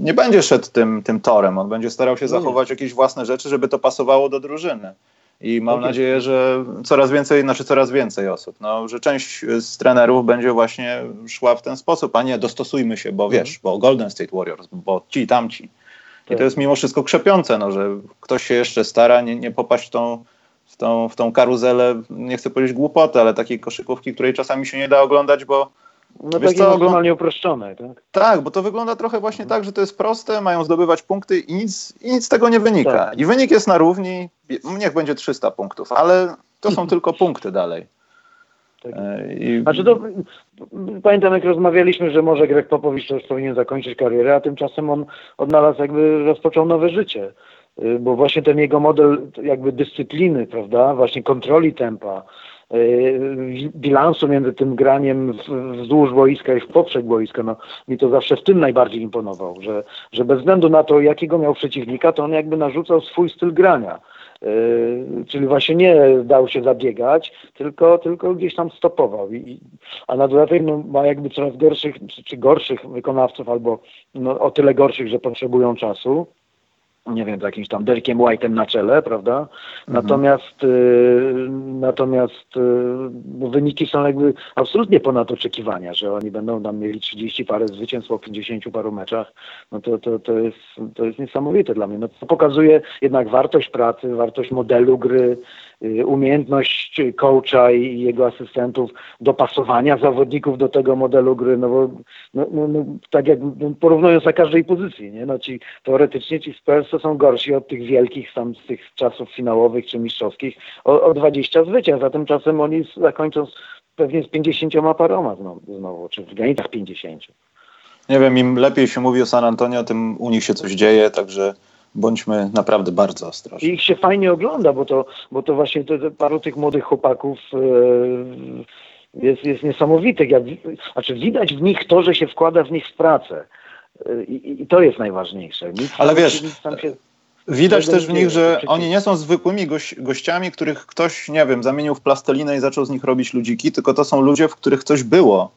nie będzie szedł tym, tym torem. On będzie starał się zachować jakieś własne rzeczy, żeby to pasowało do drużyny. I mam okay. nadzieję, że coraz więcej, znaczy coraz więcej osób, no, że część z trenerów będzie właśnie szła w ten sposób, a nie dostosujmy się, bo wiesz, mhm. bo Golden State Warriors, bo ci, tamci. I to tak. jest mimo wszystko krzepiące, no, że ktoś się jeszcze stara nie, nie popaść w tą w tą, w tą karuzelę, nie chcę powiedzieć głupotę, ale takiej koszykówki, której czasami się nie da oglądać, bo no Wiesz takie maksymalnie uproszczone, tak? Tak, bo to wygląda trochę właśnie tak, że to jest proste, mają zdobywać punkty i nic, i nic z tego nie wynika. Tak. I wynik jest na równi, niech będzie 300 punktów, ale to są tylko punkty dalej. Tak. E, I... Znaczy to, pamiętam jak rozmawialiśmy, że może Greg Popowicz też powinien zakończyć karierę, a tymczasem on odnalazł jakby, rozpoczął nowe życie. Y, bo właśnie ten jego model jakby dyscypliny, prawda, właśnie kontroli tempa, y, bilansu między tym graniem wzdłuż boiska i w poprzek boiska, no mi to zawsze w tym najbardziej imponował, że, że bez względu na to, jakiego miał przeciwnika, to on jakby narzucał swój styl grania. Yy, czyli właśnie nie dał się zabiegać, tylko, tylko gdzieś tam stopował. I, a na dodatek no, ma jakby coraz gorszych, czy, gorszych wykonawców, albo no, o tyle gorszych, że potrzebują czasu nie wiem, z jakimś tam Derekiem White'em na czele, prawda? Mhm. Natomiast y, natomiast y, wyniki są jakby absolutnie ponad oczekiwania, że oni będą tam mieli 30 parę zwycięstw po 50 paru meczach, no to, to, to, jest, to jest niesamowite dla mnie. No to pokazuje jednak wartość pracy, wartość modelu gry, umiejętność coacha i jego asystentów dopasowania zawodników do tego modelu gry, no bo no, no, no, tak jak porównując na każdej pozycji, nie? No ci teoretycznie ci Spurs to są gorsi od tych wielkich tam z tych czasów finałowych czy mistrzowskich o, o 20 zwycięstw, a tymczasem oni zakończą pewnie z 50 paroma znowu, znowu czy w granicach 50. Nie wiem, im lepiej się mówi o San Antonio, tym u nich się coś dzieje, także bądźmy naprawdę bardzo ostrożni. I ich się fajnie ogląda, bo to, bo to właśnie to, to paru tych młodych chłopaków yy, jest, jest niesamowitych. Jak, znaczy widać w nich to, że się wkłada w nich w pracę. Yy, I, to jest najważniejsze. Nic Ale wiesz, się, widać też w nich, że oni nie są zwykłymi goś, gościami, których ktoś, nie wiem, zamienił w plastelinę i zaczął z nich robić ludziki, tylko to są ludzie, w których coś było.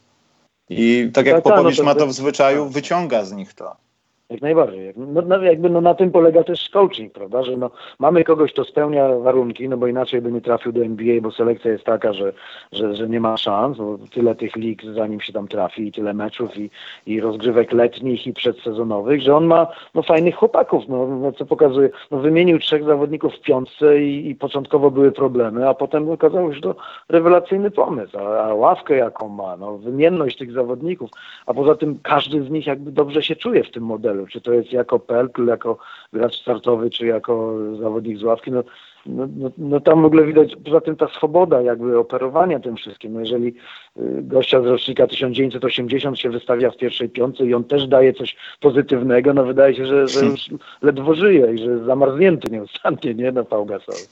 I tak jak Popowicz no ma to w zwyczaju, wyciąga z nich to. Jak najbardziej. No, no, jakby no, na tym polega też coaching, prawda, że no, mamy kogoś, kto spełnia warunki, no bo inaczej by nie trafił do NBA, bo selekcja jest taka, że, że, że nie ma szans, bo tyle tych lig zanim się tam trafi i tyle meczów i, i rozgrywek letnich i przedsezonowych, że on ma no, fajnych chłopaków, no, no co pokazuje, no wymienił trzech zawodników w piątce i, i początkowo były problemy, a potem okazało się to rewelacyjny pomysł, a, a ławkę jaką ma, no wymienność tych zawodników, a poza tym każdy z nich jakby dobrze się czuje w tym modelu, czy to jest jako Pelkl, jako gracz startowy, czy jako zawodnik z ławki, no, no, no, no, tam w ogóle widać, poza tym ta swoboda jakby operowania tym wszystkim. No jeżeli y, gościa z rocznika 1980 się wystawia w pierwszej piątce i on też daje coś pozytywnego, no wydaje się, że, że już [LAUGHS] ledwo żyje i że jest zamarznięty nieustannie, nie, na Pau Gasol. [LAUGHS]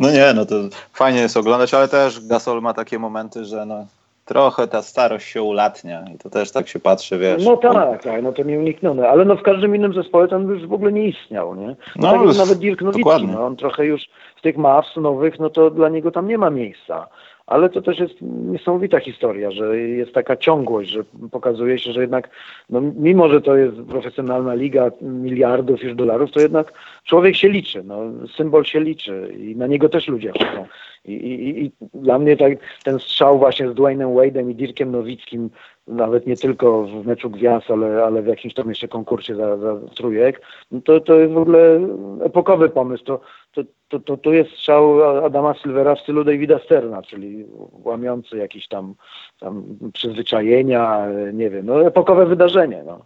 No nie, no to fajnie jest oglądać, ale też Gasol ma takie momenty, że no trochę ta starość się ulatnia i to też tak się patrzy, wiesz. No tak, tak, no to nieuniknione, ale no w każdym innym zespole tam już w ogóle nie istniał, nie? No, no tak nawet Dirk Nowicki, no, on trochę już w tych Mavs nowych, no to dla niego tam nie ma miejsca ale to też jest niesamowita historia, że jest taka ciągłość, że pokazuje się, że jednak, no, mimo że to jest profesjonalna liga miliardów już dolarów, to jednak człowiek się liczy, no, symbol się liczy i na niego też ludzie chodzą. I, i, i dla mnie tak, ten strzał właśnie z Dwaynem Wade'em i Dirkiem Nowickim nawet nie tylko w meczu gwiazd, ale, ale w jakimś tam jeszcze konkursie za, za trójek, no to, to jest w ogóle epokowy pomysł. To, to, to, to, to jest strzał Adama Silvera w stylu Davida Sterna, czyli łamiący jakieś tam, tam przyzwyczajenia, nie wiem, no epokowe wydarzenie. No.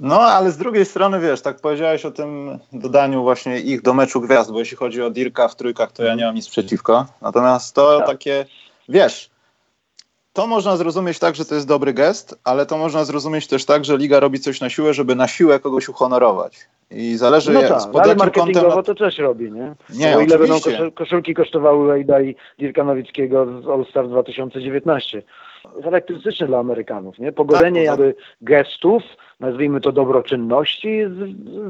No, ale z drugiej strony, wiesz, tak powiedziałeś o tym dodaniu właśnie ich do meczu gwiazd, bo jeśli chodzi o Dirka w trójkach, to ja nie mam nic przeciwko. Natomiast to tak. takie, wiesz, to można zrozumieć tak, że to jest dobry gest, ale to można zrozumieć też tak, że liga robi coś na siłę, żeby na siłę kogoś uhonorować. I zależy no tak, pod ale marketingowo kątem... to też robi, nie? Nie, o ile będą koszulki kosztowały Wejda i Dirka Nowickiego z All-Star 2019. Charakterystyczne dla Amerykanów, nie? Pogodzenie tak, jakby gestów nazwijmy to dobroczynności z,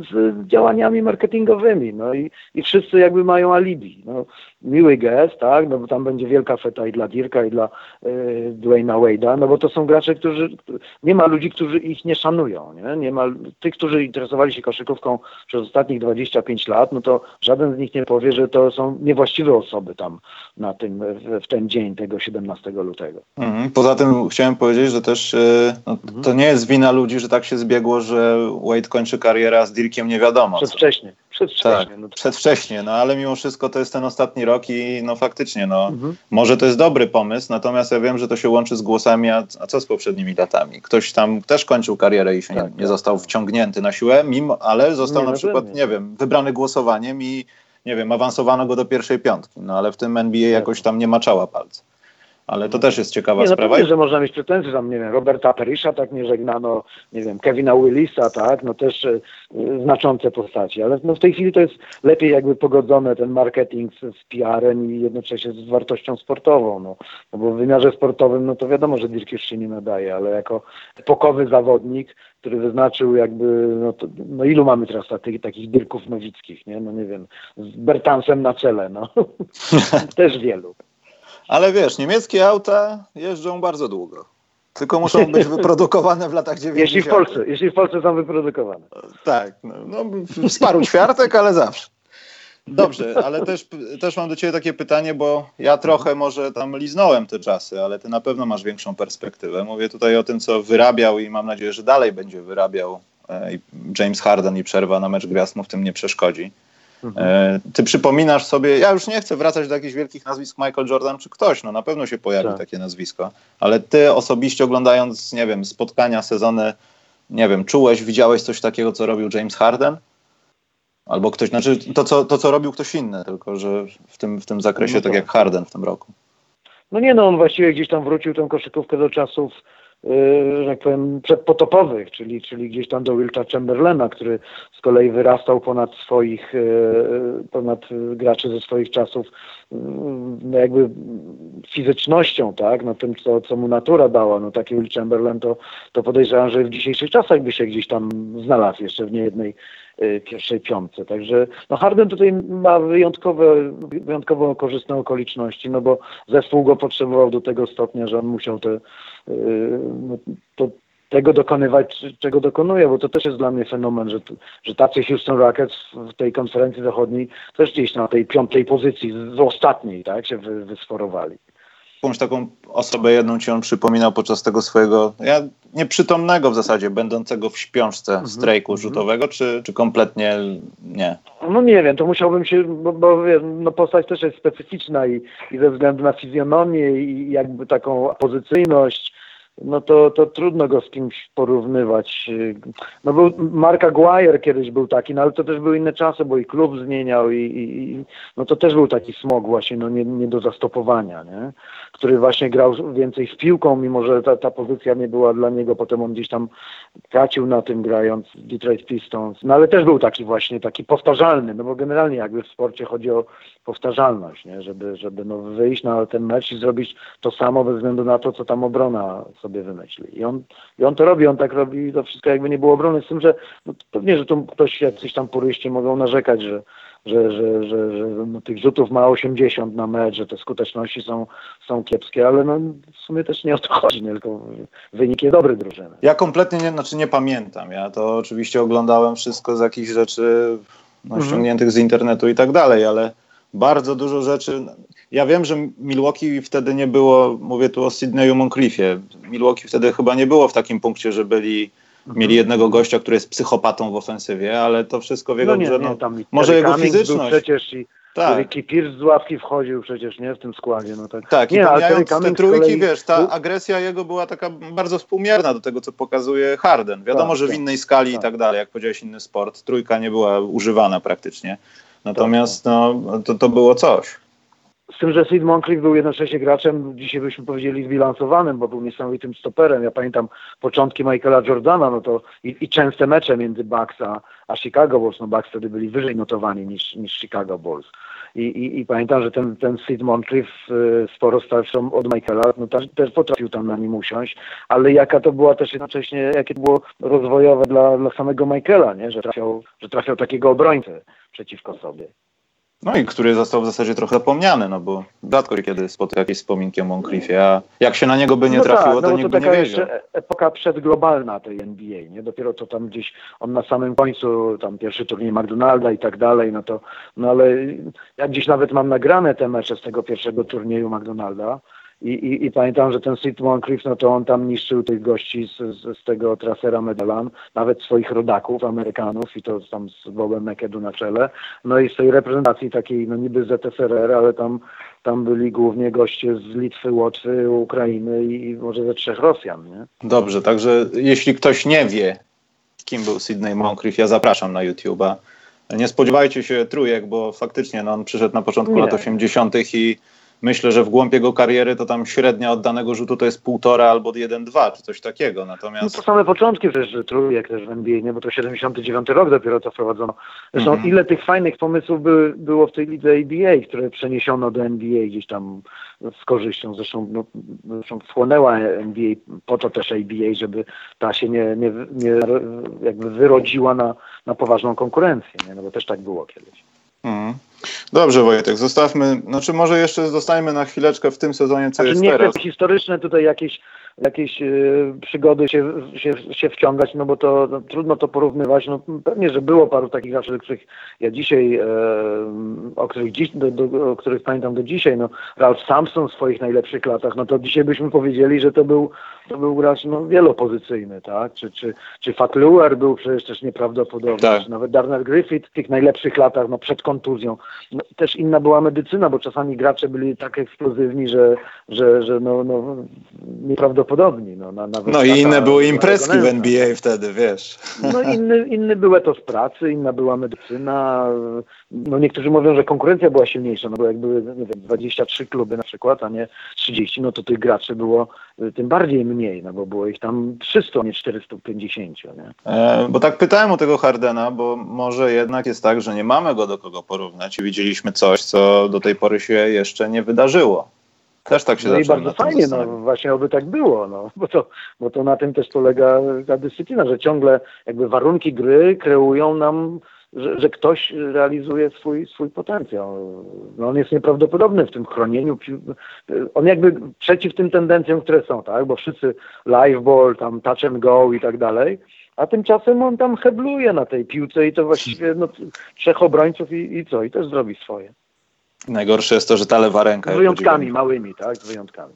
z, działaniami marketingowymi. No i, i wszyscy jakby mają alibi. No, miły gest, tak, no bo tam będzie wielka feta i dla Dirka i dla y, Dwayna Wade'a, no bo to są gracze, którzy, nie ma ludzi, którzy ich nie szanują, nie? Nie ma tych, którzy interesowali się koszykówką przez ostatnich 25 lat, no to żaden z nich nie powie, że to są niewłaściwe osoby tam na tym, w, w ten dzień tego 17 lutego. Mhm. Poza tym chciałem powiedzieć, że też y, no, mhm. to nie jest wina ludzi, że tak się zbiegło, że Wade kończy karierę, z Dirkiem nie wiadomo. Przedwcześnie. Przedwcześnie. Tak, no przedwcześnie, no ale mimo wszystko to jest ten ostatni rok i no faktycznie, no mhm. może to jest dobry pomysł, natomiast ja wiem, że to się łączy z głosami, a, a co z poprzednimi latami? Ktoś tam też kończył karierę i się tak, nie, nie tak. został wciągnięty na siłę, mimo, ale został nie, na przykład, nie wiem, wybrany głosowaniem i nie wiem, awansowano go do pierwszej piątki, no ale w tym NBA jakoś tam nie maczała palca ale to też jest ciekawa nie, no sprawa. Nie, że można mieć pretensje, tam, nie wiem, Roberta Perisha tak nie żegnano, nie wiem, Kevina Willisa, tak, no też y, znaczące postaci, ale no w tej chwili to jest lepiej jakby pogodzone ten marketing z, z PR-em i jednocześnie z wartością sportową, no, no bo w wymiarze sportowym, no to wiadomo, że Dirk już się nie nadaje, ale jako epokowy zawodnik, który wyznaczył jakby, no, to, no ilu mamy teraz takich, takich Dirków Nowickich, nie, no nie wiem, z Bertansem na czele, no, [LAUGHS] też wielu. Ale wiesz, niemieckie auta jeżdżą bardzo długo. Tylko muszą być [LAUGHS] wyprodukowane w latach 90. Jeśli w Polsce, jeśli w Polsce są wyprodukowane. Tak, no, no z paru ćwiartek, ale zawsze. Dobrze, ale też, też mam do Ciebie takie pytanie, bo ja trochę może tam liznąłem te czasy, ale Ty na pewno masz większą perspektywę. Mówię tutaj o tym, co wyrabiał i mam nadzieję, że dalej będzie wyrabiał e, James Harden i przerwa na mecz gwiazd mu w tym nie przeszkodzi. Mhm. E, ty przypominasz sobie, ja już nie chcę wracać do jakichś wielkich nazwisk Michael Jordan czy ktoś, no na pewno się pojawi tak. takie nazwisko, ale ty osobiście oglądając, nie wiem, spotkania, sezony, nie wiem, czułeś, widziałeś coś takiego, co robił James Harden? Albo ktoś, znaczy to co, to, co robił ktoś inny, tylko że w tym, w tym zakresie, no tak. tak jak Harden w tym roku. No nie no, on właściwie gdzieś tam wrócił tą koszykówkę do czasów że tak powiem, przedpotopowych, czyli, czyli gdzieś tam do Wilta Chamberlaina, który z kolei wyrastał ponad swoich, e, ponad graczy ze swoich czasów, no jakby fizycznością, tak, no tym, co, co mu natura dała. No taki Will Chamberlain to, to podejrzewam, że w dzisiejszych czasach by się gdzieś tam znalazł jeszcze w niejednej pierwszej piątce. Także no Harden tutaj ma wyjątkowe, wyjątkowo korzystne okoliczności, no bo zespół go potrzebował do tego stopnia, że on musiał te Yy, no, to tego dokonywać, czego dokonuje, bo to też jest dla mnie fenomen, że, że tacy Houston Rockets w tej konferencji zachodniej też gdzieś na tej piątej pozycji, z ostatniej, tak, się wy, wysforowali jakąś taką osobę jedną ci on przypominał podczas tego swojego, ja nieprzytomnego w zasadzie, będącego w śpiączce mm -hmm. strajku mhm. rzutowego, czy, czy kompletnie nie? No nie wiem, to musiałbym się, bo, bo no postać też jest specyficzna i, i ze względu na fizjonomię i jakby taką pozycyjność, no to, to trudno go z kimś porównywać. No był Mark Aguirre kiedyś był taki, no ale to też były inne czasy, bo i klub zmieniał i, i no to też był taki smog właśnie, no nie, nie do zastopowania, nie? Który właśnie grał więcej z piłką, mimo że ta, ta pozycja nie była dla niego, potem on gdzieś tam tracił na tym grając Detroit Pistons, no ale też był taki właśnie, taki powtarzalny, no bo generalnie jakby w sporcie chodzi o powtarzalność, nie? Żeby, żeby no wyjść na ten mecz i zrobić to samo bez względu na to, co tam obrona sobie wymyśli. I on, i on to robi, on tak robi to wszystko jakby nie było obrony, z tym, że no, pewnie, że tu ktoś, jacyś tam puryści mogą narzekać, że że, że, że, że no, tych rzutów ma 80 na mecz, że te skuteczności są, są kiepskie, ale no, w sumie też nie o to chodzi, tylko wynik jest dobry drużyny. Ja kompletnie nie, znaczy nie pamiętam. Ja to oczywiście oglądałem wszystko z jakichś rzeczy no, mhm. ściągniętych z internetu i tak dalej, ale bardzo dużo rzeczy. Ja wiem, że Milwaukee wtedy nie było, mówię tu o Sydneyu Moncriefie, Milwaukee wtedy chyba nie było w takim punkcie, że byli. Mieli jednego gościa, który jest psychopatą w ofensywie, ale to wszystko w jego no nie, grze, no, nie, może jego fizyczność. przecież i tak. Ricky Pierce z ławki wchodził przecież, nie? W tym składzie. No tak, tak nie, i pomijając te trójki, kolei... wiesz, ta agresja jego była taka bardzo współmierna do tego, co pokazuje Harden. Wiadomo, tak, że w tak, innej skali tak. i tak dalej, jak powiedziałeś, inny sport. Trójka nie była używana praktycznie. Natomiast tak, tak. no, to, to było coś. Tym, że Sid Moncrief był jednocześnie graczem, dzisiaj byśmy powiedzieli zbilansowanym, bo był niesamowitym stoperem. Ja pamiętam początki Michaela Jordana, no to i, i częste mecze między Bucks a, a Chicago Bulls. No Bucks wtedy byli wyżej notowani niż, niż Chicago Bulls. I, i, I, pamiętam, że ten, ten Sid Moncrief y, sporo starszą od Michaela, no też, też potrafił tam na nim usiąść, ale jaka to była też jednocześnie, jakie to było rozwojowe dla, dla samego Michaela, nie? Że, trafiał, że trafiał takiego obrońcę przeciwko sobie. No i który został w zasadzie trochę zapomniany, no bo rzadko kiedy spotyka jakieś wspominki o Moncriefie, a jak się na niego by nie no trafiło, tak, no to nikt to by nie wiedział. Epoka przedglobalna tej NBA, nie? Dopiero to tam gdzieś on na samym końcu, tam pierwszy turniej McDonalda i tak dalej, no to, no ale ja gdzieś nawet mam nagrane te mecze z tego pierwszego turnieju McDonalda, i, i, I, pamiętam, że ten Sid Moncrief, no to on tam niszczył tych gości z, z, z tego trasera Medalan, nawet swoich rodaków, Amerykanów i to tam z Bobem McAdoo na czele. No i z tej reprezentacji takiej, no niby ZSRR, ale tam, tam byli głównie goście z Litwy, Łotwy, Ukrainy i może ze trzech Rosjan, nie? Dobrze, także jeśli ktoś nie wie, kim był Sydney Moncrief, ja zapraszam na YouTube'a. Nie spodziewajcie się trójek, bo faktycznie no, on przyszedł na początku nie. lat 80. i myślę, że w głąb jego kariery to tam średnia oddanego rzutu to jest półtora albo 1-2 czy coś takiego. Natomiast... No to same początki przecież trójek też w NBA, nie? bo to 79 rok dopiero to wprowadzono. Zresztą mm -hmm. ile tych fajnych pomysłów by, było w tej lidze ABA, które przeniesiono do NBA gdzieś tam z korzyścią. Zresztą, no, zresztą wchłonęła NBA po to też ABA, żeby ta się nie, nie, nie jakby wyrodziła na, na poważną konkurencję, nie? no bo też tak było kiedyś. Mm. Dobrze Wojtek, zostawmy, znaczy może jeszcze zostajmy na chwileczkę w tym sezonie, co znaczy, jest nie teraz. historyczne tutaj jakieś jakieś y, przygody się, się, się wciągać, no bo to no, trudno to porównywać. No, pewnie, że było paru takich graczy, których ja dzisiaj, e, o, których dziś, do, do, o których pamiętam do dzisiaj, no Ralph Sampson w swoich najlepszych latach, no to dzisiaj byśmy powiedzieli, że to był, to był gracz no, wielopozycyjny, tak? Czy, czy, czy Fat Luer był przecież też nieprawdopodobny, tak. nawet Darnell Griffith w tych najlepszych latach, no przed kontuzją. No, też inna była medycyna, bo czasami gracze byli tak eksplozywni, że, że, że no, no, nieprawdopodobni. No, na, nawet no i inne były imprezki w NBA wtedy, wiesz. No inny, inny był etos pracy, inna była medycyna. No niektórzy mówią, że konkurencja była silniejsza, no bo jak były nie wiem, 23 kluby na przykład, a nie 30, no to tych graczy było tym bardziej mniej, no bo było ich tam 300, a nie 450. Nie? E, bo tak pytałem o tego Hardena, bo może jednak jest tak, że nie mamy go do kogo porównać i widzieliśmy coś, co do tej pory się jeszcze nie wydarzyło. Też tak się No i bardzo fajnie, no właśnie oby tak było, no, bo, to, bo to na tym też polega ta dyscyplina, że ciągle jakby warunki gry kreują nam, że, że ktoś realizuje swój, swój potencjał. No on jest nieprawdopodobny w tym chronieniu. On jakby przeciw tym tendencjom, które są, tak, bo wszyscy live ball, tam touch and go i tak dalej, a tymczasem on tam hebluje na tej piłce i to właściwie no, trzech obrońców i, i co, i też zrobi swoje. Najgorsze jest to, że ta lewa ręka... Z wyjątkami małymi, tak? Z wyjątkami.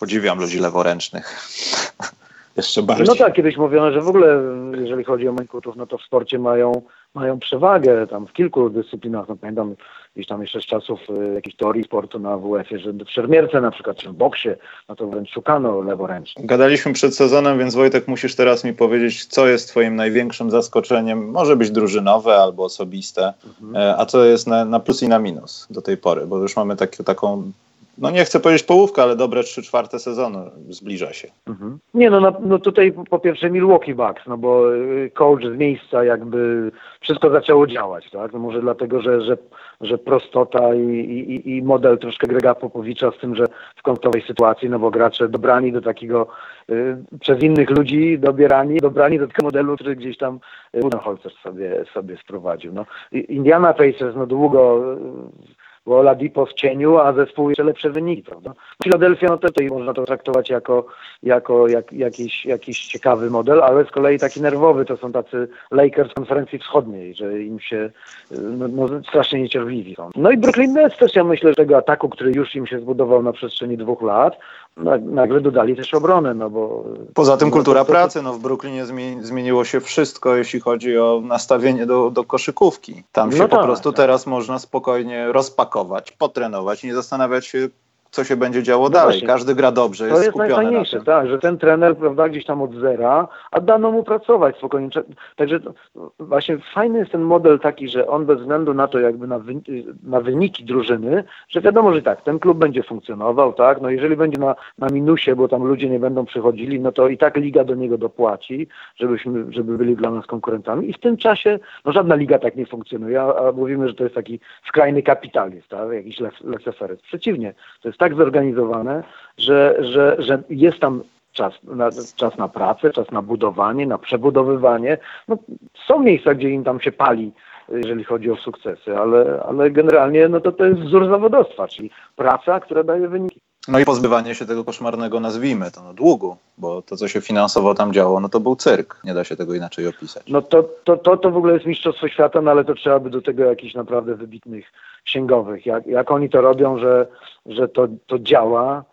Podziwiam ludzi leworęcznych. [LAUGHS] Jeszcze bardziej. No tak, kiedyś mówiono, że w ogóle jeżeli chodzi o mańkutów, no to w sporcie mają, mają przewagę tam w kilku dyscyplinach. No pamiętam gdzieś tam jeszcze z czasów y, jakiejś teorii sportu na WF-ie, że w szermierce na przykład, czy w boksie, no to wręcz szukano leworęcznie. Gadaliśmy przed sezonem, więc Wojtek musisz teraz mi powiedzieć, co jest twoim największym zaskoczeniem, może być drużynowe albo osobiste, mhm. E, a co jest na, na plus i na minus do tej pory, bo już mamy taki, taką no nie chcę powiedzieć połówka, ale dobre trzy czwarte sezonu zbliża się. Mhm. Nie no, no, no, tutaj po pierwsze Milwaukee Bucks, no bo y, coach z miejsca jakby wszystko zaczęło działać, tak? No może dlatego, że, że, że prostota i, i, i model troszkę Grega Popowicza z tym, że w końcowej sytuacji, no bo gracze dobrani do takiego y, przez innych ludzi dobierani, dobrani do takiego modelu, który gdzieś tam y, Budenholzer sobie, sobie sprowadził. No, Indiana Pacers no długo y, Oladipo w cieniu, a zespół jeszcze lepsze wyniki, prawda? Philadelphia, no to tutaj można to traktować jako, jako jak, jakiś, jakiś ciekawy model, ale z kolei taki nerwowy to są tacy Lakers konferencji wschodniej, że im się no, no, strasznie niecierpliwi są. No i Brooklyn Nets też ja myślę, że tego ataku, który już im się zbudował na przestrzeni dwóch lat, nagle dodali też obronę, no bo... Poza tym kultura to, pracy, no w Brooklynie zmieniło się wszystko, jeśli chodzi o nastawienie do, do koszykówki. Tam się no tak, po prostu tak. teraz można spokojnie rozpakować, potrenować i nie zastanawiać się, co się będzie działo no dalej. Właśnie. Każdy gra dobrze, jest, to jest skupiony najfajniejsze, tak, że ten trener, prawda, gdzieś tam od zera, a dano mu pracować spokojnie. Także właśnie fajny jest ten model taki, że on bez względu na to jakby na, wy, na wyniki drużyny, że wiadomo, że tak, ten klub będzie funkcjonował, tak, no jeżeli będzie na, na minusie, bo tam ludzie nie będą przychodzili, no to i tak liga do niego dopłaci, żebyśmy, żeby byli dla nas konkurentami i w tym czasie, no żadna liga tak nie funkcjonuje, a, a mówimy, że to jest taki skrajny kapitalizm, tak, jakiś laissez-faire. Przeciwnie, to jest jest tak zorganizowane, że, że, że jest tam czas na, czas na pracę, czas na budowanie, na przebudowywanie. No, są miejsca, gdzie im tam się pali, jeżeli chodzi o sukcesy, ale, ale generalnie no to, to jest wzór zawodowstwa, czyli praca, która daje wyniki. No i pozbywanie się tego koszmarnego, nazwijmy to, no, długu, bo to, co się finansowo tam działo, no to był cyrk. Nie da się tego inaczej opisać. No to, to, to, to w ogóle jest mistrzostwo świata, no ale to trzeba by do tego jakichś naprawdę wybitnych księgowych. Jak, jak oni to robią, że, że to, to działa,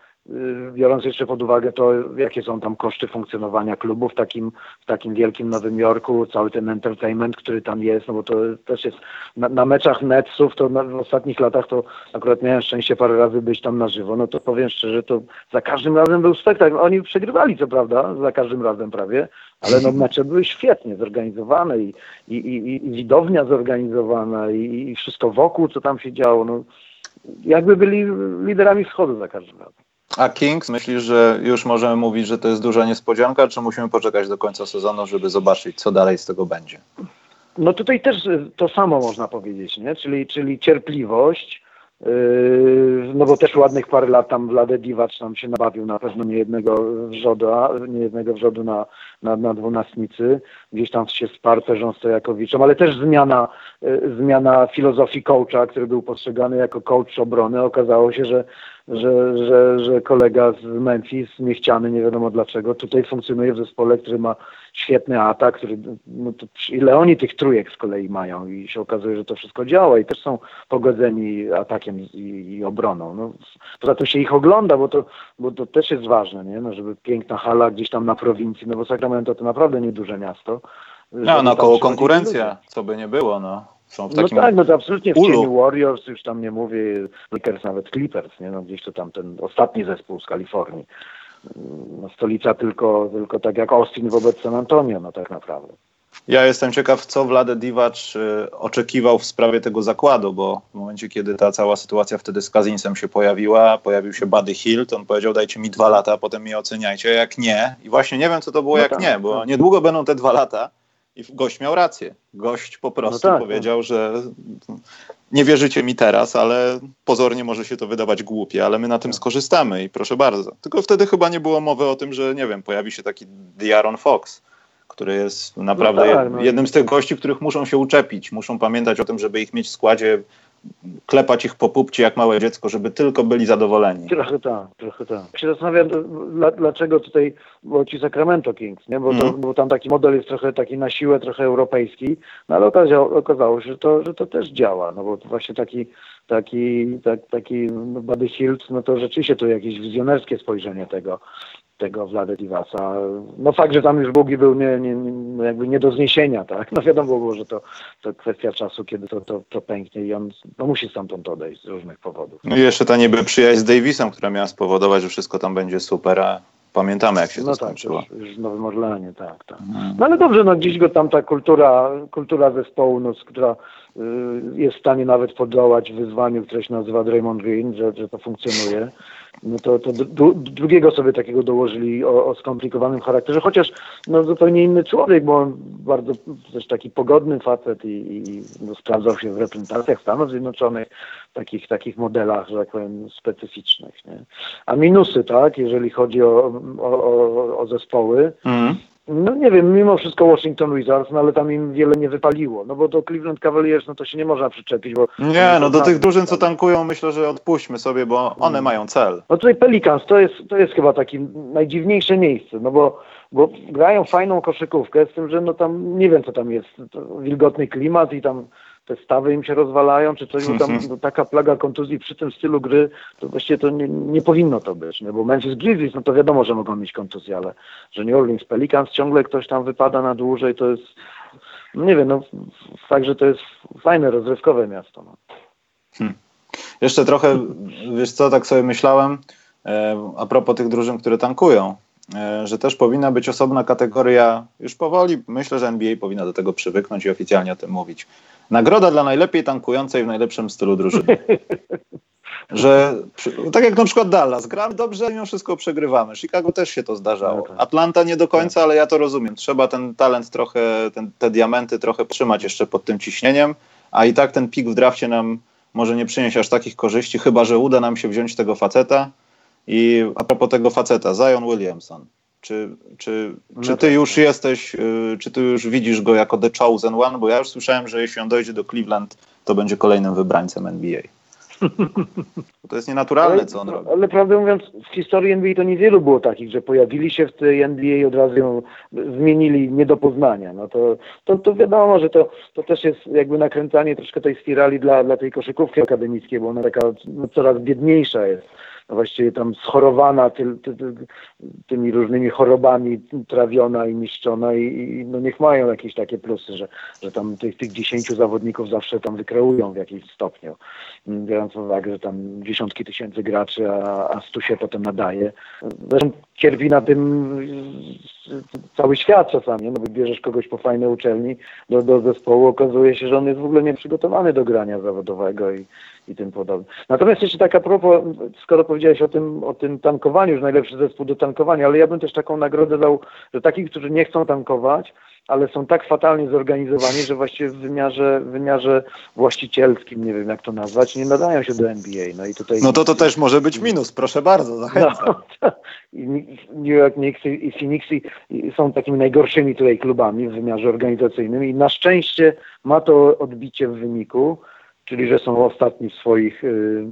biorąc jeszcze pod uwagę to, jakie są tam koszty funkcjonowania klubu w takim, w takim wielkim Nowym Jorku, cały ten entertainment, który tam jest, no bo to też jest na, na meczach Netsów, to na, w ostatnich latach to akurat miałem szczęście parę razy być tam na żywo, no to powiem szczerze, to za każdym razem był spektakl. Oni przegrywali, co prawda, za każdym razem prawie, ale no mecze były świetnie zorganizowane i, i, i, i widownia zorganizowana i, i wszystko wokół, co tam się działo, no jakby byli liderami wschodu za każdym razem. A Kings, myślisz, że już możemy mówić, że to jest duża niespodzianka, czy musimy poczekać do końca sezonu, żeby zobaczyć, co dalej z tego będzie? No tutaj też to samo można powiedzieć, nie? Czyli, czyli cierpliwość, Yy, no bo też ładnych parę lat tam Wladę Diwacz tam się nabawił na pewno nie jednego wrzodu, nie jednego wrzodu na, na, na dwunastnicy. Gdzieś tam się sparł Perzą Stojakowiczem, ale też zmiana, yy, zmiana filozofii coacha, który był postrzegany jako coach obrony. Okazało się, że, że, że, że kolega z Memphis, niechciany, nie wiadomo dlaczego, tutaj funkcjonuje w zespole, który ma świetny atak, który, no to, ile oni tych trójek z kolei mają i się okazuje, że to wszystko działa i też są pogodzeni atakiem i, i obroną. No, poza tym się ich ogląda, bo to, bo to też jest ważne, nie? No, żeby piękna hala gdzieś tam na prowincji, no bo Sacramento to naprawdę nieduże miasto. No, no koło konkurencja, co by nie było, no. Są w no takim tak, no to absolutnie w cieniu Warriors, już tam nie mówię, Lakers, nawet Clippers, nie? No gdzieś to tam ten ostatni zespół z Kalifornii. No, stolica tylko, tylko tak jak Austin wobec San Antonio, no tak naprawdę. Ja jestem ciekaw, co Vlade Divac y, oczekiwał w sprawie tego zakładu, bo w momencie, kiedy ta cała sytuacja wtedy z Kazinsem się pojawiła, pojawił się Buddy Hill, to on powiedział, dajcie mi dwa lata, a potem mnie oceniajcie, jak nie. I właśnie nie wiem, co to było, No jak tak, nie, bo tak. niedługo będą te dwa lata i gość miał rację. Gość po prostu No tak, powiedział, że nie wierzycie mi teraz, ale pozornie może się to wydawać głupie, ale my na tym Tak. skorzystamy i proszę bardzo. Tylko wtedy chyba nie było mowy o tym, że nie wiem, pojawi się taki Diaron Fox, który jest naprawdę No tak, no. jednym z tych gości, których muszą się uczepić. Muszą pamiętać o tym, żeby ich mieć w składzie, klepać ich po pupcie jak małe dziecko, żeby tylko byli zadowoleni. Trochę tak, trochę tak. Się zastanawiam, dla, dlaczego tutaj, bo ci Sacramento Kings, nie? Bo, to, Mhm. bo tam taki model jest trochę taki na siłę, trochę europejski, no ale okazało, okazało się, że to, że to też działa, no bo właśnie taki, taki, tak, taki Buddy Hield, no to rzeczywiście to jakieś wizjonerskie spojrzenie tego, tego Vlade Divasa. No fakt, że tam już Bugi był nie, nie, nie, jakby nie do zniesienia, tak? No wiadomo było, że to, to kwestia czasu, kiedy to, to, to pęknie i on no, musi stamtąd odejść z różnych powodów. No i jeszcze ta niby przyjaźń z Davisem, która miała spowodować, że wszystko tam będzie super, a pamiętamy jak się to No tak, skończyło. już, już w Nowym Orleanie, tak, tak. Mhm. No ale dobrze, no gdzieś go tam ta kultura, kultura zespołu, no, która y, jest w stanie nawet podołać wyzwaniu, które się nazywa Draymond Green, że, że to funkcjonuje. No to, to dru, drugiego sobie takiego dołożyli o, o skomplikowanym charakterze, chociaż no, zupełnie inny człowiek, bo on bardzo też taki pogodny facet i, i no, sprawdzał się w reprezentacjach Stanów Zjednoczonych, takich, takich modelach, że tak powiem, specyficznych. Nie? A minusy, tak, jeżeli chodzi o, o, o, o zespoły, Mhm. No nie wiem, mimo wszystko Washington Wizards, no ale tam im wiele nie wypaliło. No bo do Cleveland Cavaliers, no to się nie można przyczepić, bo... Nie, no do tych drużyn, co tankują, myślę, że odpuśćmy sobie, bo one mają cel. No tutaj Pelicans to jest, to jest chyba takie najdziwniejsze miejsce, no bo, bo grają fajną koszykówkę, z tym, że no tam nie wiem co tam jest, wilgotny klimat i tam te stawy im się rozwalają, czy coś, tam no, taka plaga kontuzji przy tym stylu gry, to właściwie to nie, nie powinno to być, nie? bo Memphis Grizzlies, no to wiadomo, że mogą mieć kontuzję, ale że New Orleans Pelicans ciągle ktoś tam wypada na dłużej, to jest, no nie wiem, no fakt, że to jest fajne, rozrywkowe miasto. No. Jeszcze trochę, wiesz co, tak sobie myślałem, e, a propos tych drużyn, które tankują, że też powinna być osobna kategoria, już powoli, myślę, że NBA powinna do tego przywyknąć i oficjalnie o tym mówić. Nagroda dla najlepiej tankującej w najlepszym stylu drużyny. [LAUGHS] Że tak jak na przykład Dallas, gramy dobrze, mimo wszystko przegrywamy. Chicago też się to zdarzało. No tak. Atlanta nie do końca, ale ja to rozumiem. Trzeba ten talent trochę, ten, te diamenty trochę trzymać jeszcze pod tym ciśnieniem, a i tak ten pik w drafcie nam może nie przynieść aż takich korzyści, chyba że uda nam się wziąć tego faceta. I a propos tego faceta, Zion Williamson. Czy, czy, czy ty już jesteś, y, czy ty już widzisz go jako the chosen one? Bo ja już słyszałem, że jeśli on dojdzie do Cleveland, to będzie kolejnym wybrańcem NBA. [LAUGHS] To jest nienaturalne, co on robi. Ale prawdę mówiąc, w historii NBA to niewielu było takich, że pojawili się w tej NBA i od razu ją zmienili nie do poznania. No to, to, to wiadomo, że to, to też jest jakby nakręcanie troszkę tej spirali dla, dla tej koszykówki akademickiej, bo ona taka no, coraz biedniejsza jest. Właściwie tam schorowana ty, ty, ty, tymi różnymi chorobami, trawiona i niszczona i, i no niech mają jakieś takie plusy, że, że tam tych, tych dziesięciu zawodników zawsze tam wykreują w jakimś stopniu. Mm, Biorąc pod uwagę, że tam dziesiątki tysięcy graczy, a, a stu się potem nadaje. Zresztą cierpi na tym cały świat czasami, no bo bierzesz kogoś po fajnej uczelni do, do zespołu, okazuje się, że on jest w ogóle nieprzygotowany do grania zawodowego i, i tym podobne. Natomiast jeszcze tak a propos, skoro powiedziałeś o tym, o tym tankowaniu, że najlepszy zespół do tankowania, ale ja bym też taką nagrodę dał, że takich, którzy nie chcą tankować, ale są tak fatalnie zorganizowani, że właściwie w wymiarze, w wymiarze właścicielskim, nie wiem jak to nazwać, nie nadają się do NBA. No i tutaj No to to też może być minus, proszę bardzo, zachęcam. no, [LAUGHS] to- i New York Knicks i Phoenix są takimi najgorszymi tutaj klubami w wymiarze organizacyjnym i na szczęście ma to odbicie w wyniku, czyli że są ostatni w swoich, y,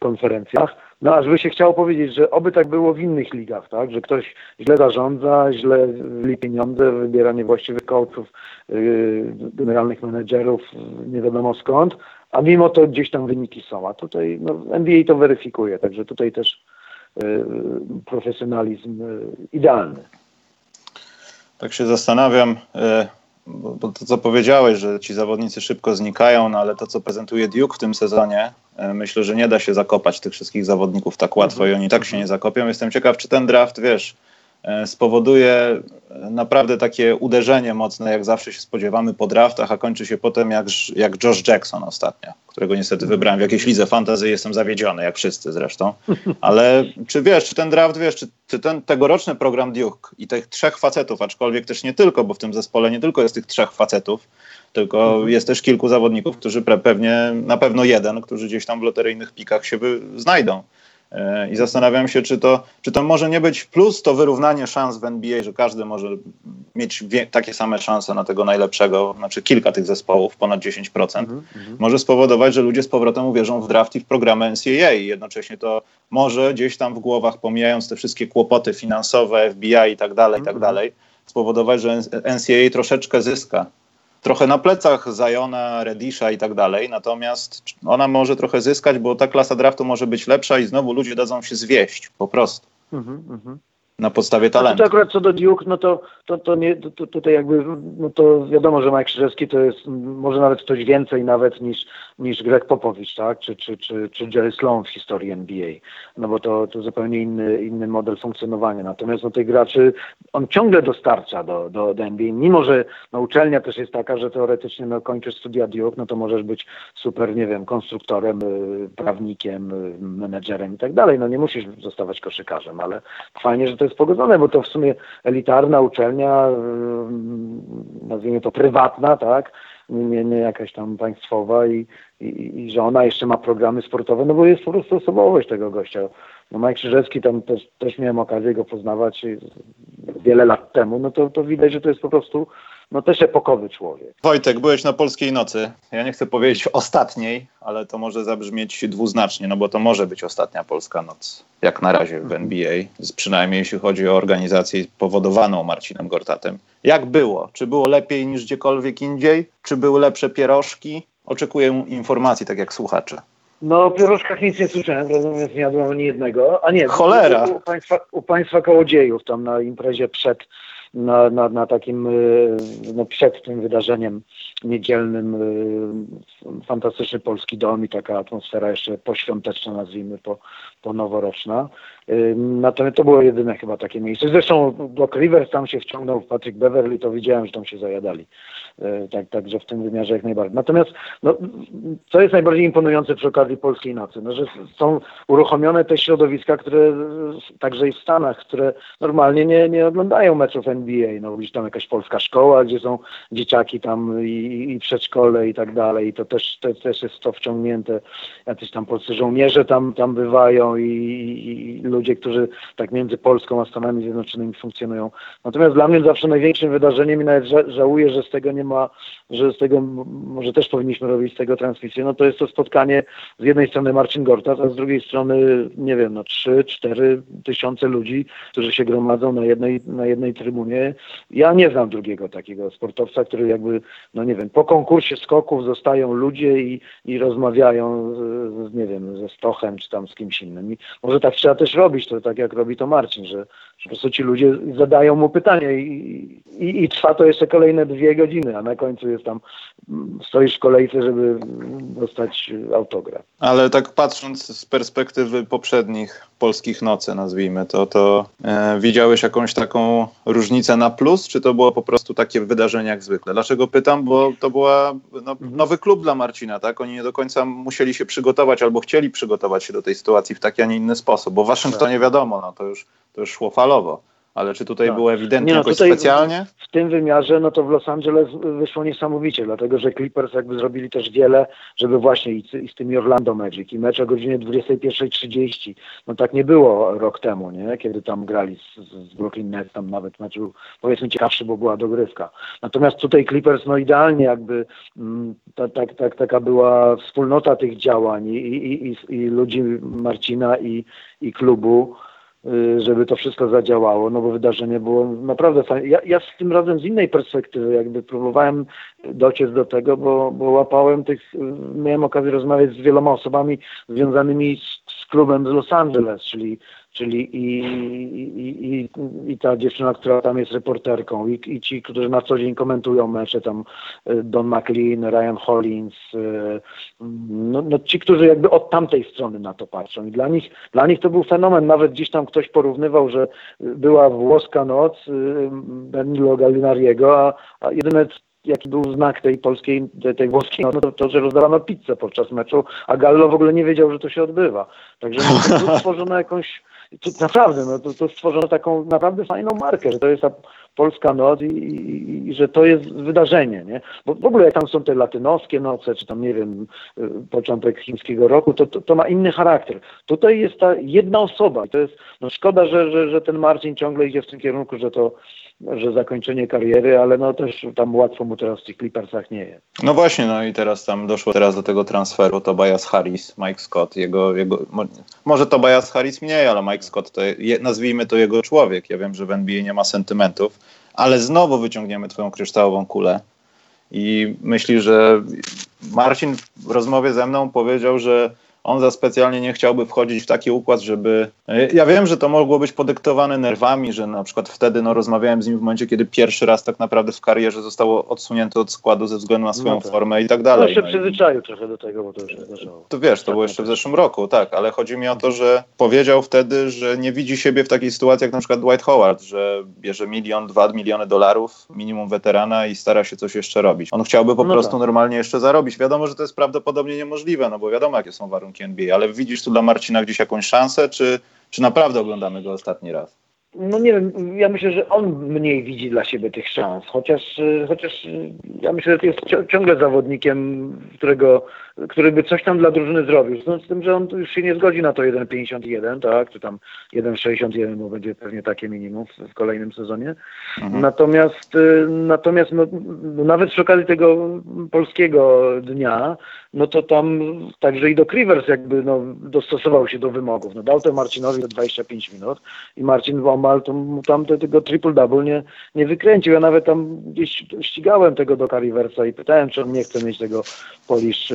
konferencjach. No aż by się chciało powiedzieć, że oby tak było w innych ligach, tak? Że ktoś źle zarządza, źle wli pieniądze, wybiera niewłaściwych coachów, yy, generalnych menedżerów, nie wiadomo skąd, a mimo to gdzieś tam wyniki są. A tutaj no, NBA to weryfikuje, także tutaj też yy, profesjonalizm yy, idealny. Tak się zastanawiam, yy, bo to co powiedziałeś, że ci zawodnicy szybko znikają, no ale to co prezentuje Duke w tym sezonie, e, myślę, że nie da się zakopać tych wszystkich zawodników tak łatwo i oni tak się nie zakopią. Jestem ciekaw, czy ten draft, wiesz, spowoduje naprawdę takie uderzenie mocne, jak zawsze się spodziewamy po draftach, a kończy się potem jak, jak Josh Jackson ostatnio, którego niestety wybrałem w jakiejś lidze fantazy, jestem zawiedziony, jak wszyscy zresztą. Ale czy wiesz, czy ten draft, wiesz, czy, czy ten tegoroczny program Duke i tych trzech facetów, aczkolwiek też nie tylko, bo w tym zespole nie tylko jest tych trzech facetów, tylko mhm. jest też kilku zawodników, którzy pewnie, na pewno jeden, którzy gdzieś tam w loteryjnych pikach się znajdą. I zastanawiam się, czy to, czy to może nie być plus to wyrównanie szans w NBA, że każdy może mieć wie, takie same szanse na tego najlepszego, znaczy kilka tych zespołów, ponad 10%, mm -hmm. może spowodować, że ludzie z powrotem uwierzą w draft i w programy NCAA i jednocześnie to może gdzieś tam w głowach, pomijając te wszystkie kłopoty finansowe, FBI i tak dalej, i tak mhm. dalej, spowodować, że NCAA troszeczkę zyska trochę na plecach Zajona, Redisha i tak dalej, natomiast ona może trochę zyskać, bo ta klasa draftu może być lepsza i znowu ludzie dadzą się zwieść po prostu. Mhm, mhm na podstawie talentu. No akurat co do Duke, no to, to, to nie, to, tutaj jakby, no to wiadomo, że Mike Krzyżewski to jest może nawet ktoś więcej nawet niż, niż Greg Popowicz, tak, czy, czy, czy, czy Jerry Sloan w historii NBA, no bo to, to zupełnie inny, inny model funkcjonowania. Natomiast no tych graczy on ciągle dostarcza do, do, do NBA, mimo że no, uczelnia też jest taka, że teoretycznie no, kończysz studia Duke, no to możesz być super, nie wiem, konstruktorem, y, prawnikiem, y, menedżerem i tak dalej, no nie musisz zostawać koszykarzem, ale fajnie, że to jest pogodzone, bo to w sumie elitarna uczelnia, y, nazwijmy to prywatna, tak, nie, nie jakaś tam państwowa i, i, i że ona jeszcze ma programy sportowe, no bo jest po prostu osobowość tego gościa. No Mike Krzyżewski, tam też, też miałem okazję go poznawać wiele lat temu, no to, to widać, że to jest po prostu no też epokowy człowiek. Wojtek, byłeś na Polskiej Nocy. Ja nie chcę powiedzieć ostatniej, ale to może zabrzmieć dwuznacznie, no bo to może być ostatnia Polska Noc, jak na razie w NBA, przynajmniej jeśli chodzi o organizację powodowaną Marcinem Gortatem. Jak było? Czy było lepiej niż gdziekolwiek indziej? Czy były lepsze pierożki? Oczekuję informacji, tak jak słuchacze. No o pierożkach nic nie słyszałem, natomiast nie jadłem ani jednego. A nie, Cholera. U, państwa, u państwa kołodziejów tam na imprezie przed na, na, na takim, y, no przed tym wydarzeniem niedzielnym y, fantastyczny polski dom i taka atmosfera jeszcze poświąteczna, nazwijmy, po, po noworoczna. Y, natomiast to było jedyne chyba takie miejsce. Zresztą Doc Rivers tam się wciągnął, Patrick Beverly, to widziałem, że tam się zajadali. Tak, także w tym wymiarze jak najbardziej. Natomiast no, co jest najbardziej imponujące przy okazji Polskiej Nocy? No, że są uruchomione te środowiska, które także i w Stanach, które normalnie nie, nie oglądają meczów NBA. No, gdzieś tam jakaś polska szkoła, gdzie są dzieciaki tam i, i przedszkole i tak dalej. I to też, to, też jest to wciągnięte. Jacyś tam polscy żołnierze tam, tam bywają i, i, i ludzie, którzy tak między Polską a Stanami Zjednoczonymi funkcjonują. Natomiast dla mnie zawsze największym wydarzeniem i nawet żałuję, że z tego nie ma, że z tego może też powinniśmy robić z tego transmisję, no to jest to spotkanie z jednej strony Marcin Gortat, a z drugiej strony, nie wiem, no 3-4 tysiące ludzi, którzy się gromadzą na jednej, na jednej trybunie. Ja nie znam drugiego takiego sportowca, który jakby, no nie wiem, po konkursie skoków zostają ludzie i, i rozmawiają, z, nie wiem, ze Stochem czy tam z kimś innym. I może tak trzeba też robić, to tak jak robi to Marcin, że, że po prostu ci ludzie zadają mu pytania i, i, i trwa to jeszcze kolejne dwie godziny, a na końcu jest tam, stoisz w kolejce, żeby dostać autograf. Ale tak patrząc z perspektywy poprzednich polskich nocy, nazwijmy to, to e, widziałeś jakąś taką różnicę na plus, czy to było po prostu takie wydarzenie jak zwykle? Dlaczego pytam? Bo to była no, nowy klub dla Marcina, tak? Oni nie do końca musieli się przygotować albo chcieli przygotować się do tej sytuacji w taki, a nie inny sposób, bo w Waszyngtonie wiadomo, no to już, to już szło falowo ale czy tutaj tak. było ewidentnie nie, no, jakoś specjalnie? W, w tym wymiarze, no to w Los Angeles wyszło niesamowicie, dlatego że Clippers jakby zrobili też wiele, żeby właśnie i, i z tymi Orlando Magic i mecz o godzinie 21.30, no tak nie było rok temu, nie? Kiedy tam grali z, z Brooklyn Nets, tam nawet mecz był powiedzmy ciekawszy, bo była dogrywka. Natomiast tutaj Clippers, no idealnie jakby mm, ta, ta, ta, taka była wspólnota tych działań i, i, i, i ludzi Marcina i, i klubu, żeby to wszystko zadziałało, no bo wydarzenie było naprawdę fajne. Ja, ja z tym razem z innej perspektywy jakby próbowałem dociec do tego, bo, bo łapałem tych, miałem okazję rozmawiać z wieloma osobami związanymi z klubem z Los Angeles, czyli czyli i, i, i, i ta dziewczyna, która tam jest reporterką i, i ci, którzy na co dzień komentują mecze, tam e, Don McLean, Ryan Hollins, e, no, no, ci, którzy jakby od tamtej strony na to patrzą. I dla nich, dla nich to był fenomen, nawet gdzieś tam ktoś porównywał, że była włoska noc e, Danilo Gallinariego, a, a jedyne jaki był znak tej polskiej, tej, włoskiej, no to, to, że rozdawano pizzę podczas meczu, a Gallo w ogóle nie wiedział, że to się odbywa. Także no, to [LAUGHS] stworzono jakąś naprawdę, no to, to stworzono taką naprawdę fajną markę, że to jest ta polska noc i, i, i, że to jest wydarzenie, nie? Bo w ogóle jak tam są te latynoskie noce, czy tam, nie wiem, y, początek chińskiego roku, to, to, to ma inny charakter. Tutaj jest ta jedna osoba i to jest, no szkoda, że, że, że ten Marcin ciągle idzie w tym kierunku, że to że zakończenie kariery, ale no też tam łatwo mu teraz w tych Clippersach nie jest. No właśnie, no i teraz tam doszło teraz do tego transferu Tobias Harris, Mike Scott, jego, jego może Tobias Harris mniej, ale Mike Scott to nazwijmy to jego człowiek. Ja wiem, że w NBA nie ma sentymentów, ale znowu wyciągniemy twoją kryształową kulę i myśli, że Marcin w rozmowie ze mną powiedział, że on za specjalnie nie chciałby wchodzić w taki układ, żeby. Ja wiem, że to mogło być podyktowane nerwami, że na przykład wtedy no, rozmawiałem z nim w momencie, kiedy pierwszy raz tak naprawdę w karierze zostało odsunięte od składu ze względu na swoją no tak. formę i tak dalej. No się przyzwyczaił trochę do tego, bo to już się zdarzało. To wiesz, to było jeszcze w zeszłym roku, tak, ale chodzi mi o to, że powiedział wtedy, że nie widzi siebie w takiej sytuacji jak na przykład Dwight Howard, że bierze milion, dwa miliony dolarów, minimum weterana i stara się coś jeszcze robić. On chciałby po no prostu tak. normalnie jeszcze zarobić. Wiadomo, że to jest prawdopodobnie niemożliwe, no bo wiadomo, jakie są warunki warunki NBA, ale widzisz tu dla Marcina gdzieś jakąś szansę, czy, czy naprawdę oglądamy go ostatni raz? No nie wiem, ja myślę, że on mniej widzi dla siebie tych szans, chociaż, chociaż ja myślę, że jest ciągle zawodnikiem, którego który by coś tam dla drużyny zrobił. Z tym, że on już się nie zgodzi na to 1,51, tak, czy tam 1,61, bo będzie pewnie takie minimum w, w kolejnym sezonie. Mhm. Natomiast, y, natomiast no, no, nawet przy okazji tego polskiego dnia, no to tam także i do Rivers jakby no, dostosował się do wymogów. No, dał to Marcinowi 25 minut i Marcin Womal tam, tam tego triple-double nie, nie wykręcił. Ja nawet tam gdzieś ścigałem tego do Riversa i pytałem, czy on nie chce mieć tego Polish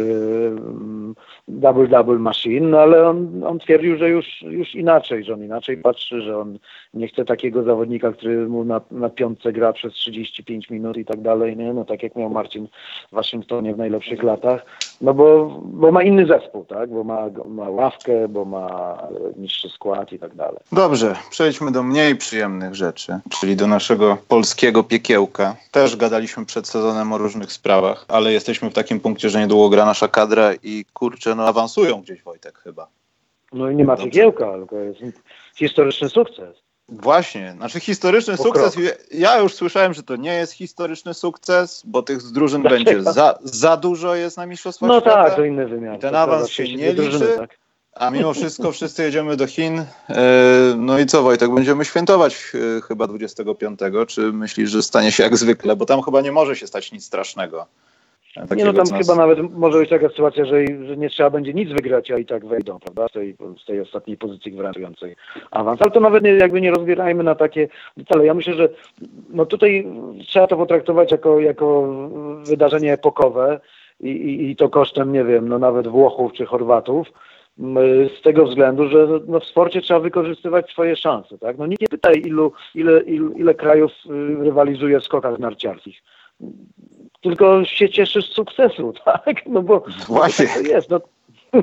double double machine, no ale on, on twierdził, że już, już inaczej, że on inaczej patrzy, że on nie chce takiego zawodnika, który mu na, na piątce gra przez 35 minut i tak dalej, nie? no tak jak miał Marcin w Waszyngtonie w najlepszych latach, no bo, bo ma inny zespół, tak, bo ma, ma ławkę, bo ma niższy skład i tak dalej. Dobrze, przejdźmy do mniej przyjemnych rzeczy, czyli do naszego polskiego piekiełka. Też gadaliśmy przed sezonem o różnych sprawach, ale jesteśmy w takim punkcie, że niedługo gra nasza kadra i kurczę, no awansują gdzieś Wojtek chyba. No i nie ma piekiełka, tylko jest historyczny sukces. Właśnie, znaczy historyczny sukces. Ja już słyszałem, że to nie jest historyczny sukces, bo tych drużyn Dlaczego? będzie za, za dużo jest na Mistrzostwach no Świata. No tak, to inny wymiar. ten awans się nie liczy, tak. a mimo [LAUGHS] wszystko wszyscy jedziemy do Chin. E, no i co Wojtek, będziemy świętować e, chyba 25. Czy myślisz, że stanie się jak zwykle? Bo tam chyba nie może się stać nic strasznego. Nie no tam nas... chyba nawet może być taka sytuacja, że, że, nie trzeba będzie nic wygrać, a i tak wejdą, prawda, z tej, z tej ostatniej pozycji gwarantującej awans. Ale to nawet nie, jakby nie rozbierajmy na takie detale. Ja myślę, że no tutaj trzeba to potraktować jako, jako wydarzenie epokowe i, i, i to kosztem, nie wiem, no nawet Włochów czy Chorwatów z tego względu, że no w sporcie trzeba wykorzystywać swoje szanse. Tak? No nikt nie pytaj, ilu, ile, ile, ile krajów y, rywalizuje w skokach narciarskich tylko się cieszysz z sukcesu, [LAUGHS] tak? No bo Właśnie. to jest. No, [LAUGHS]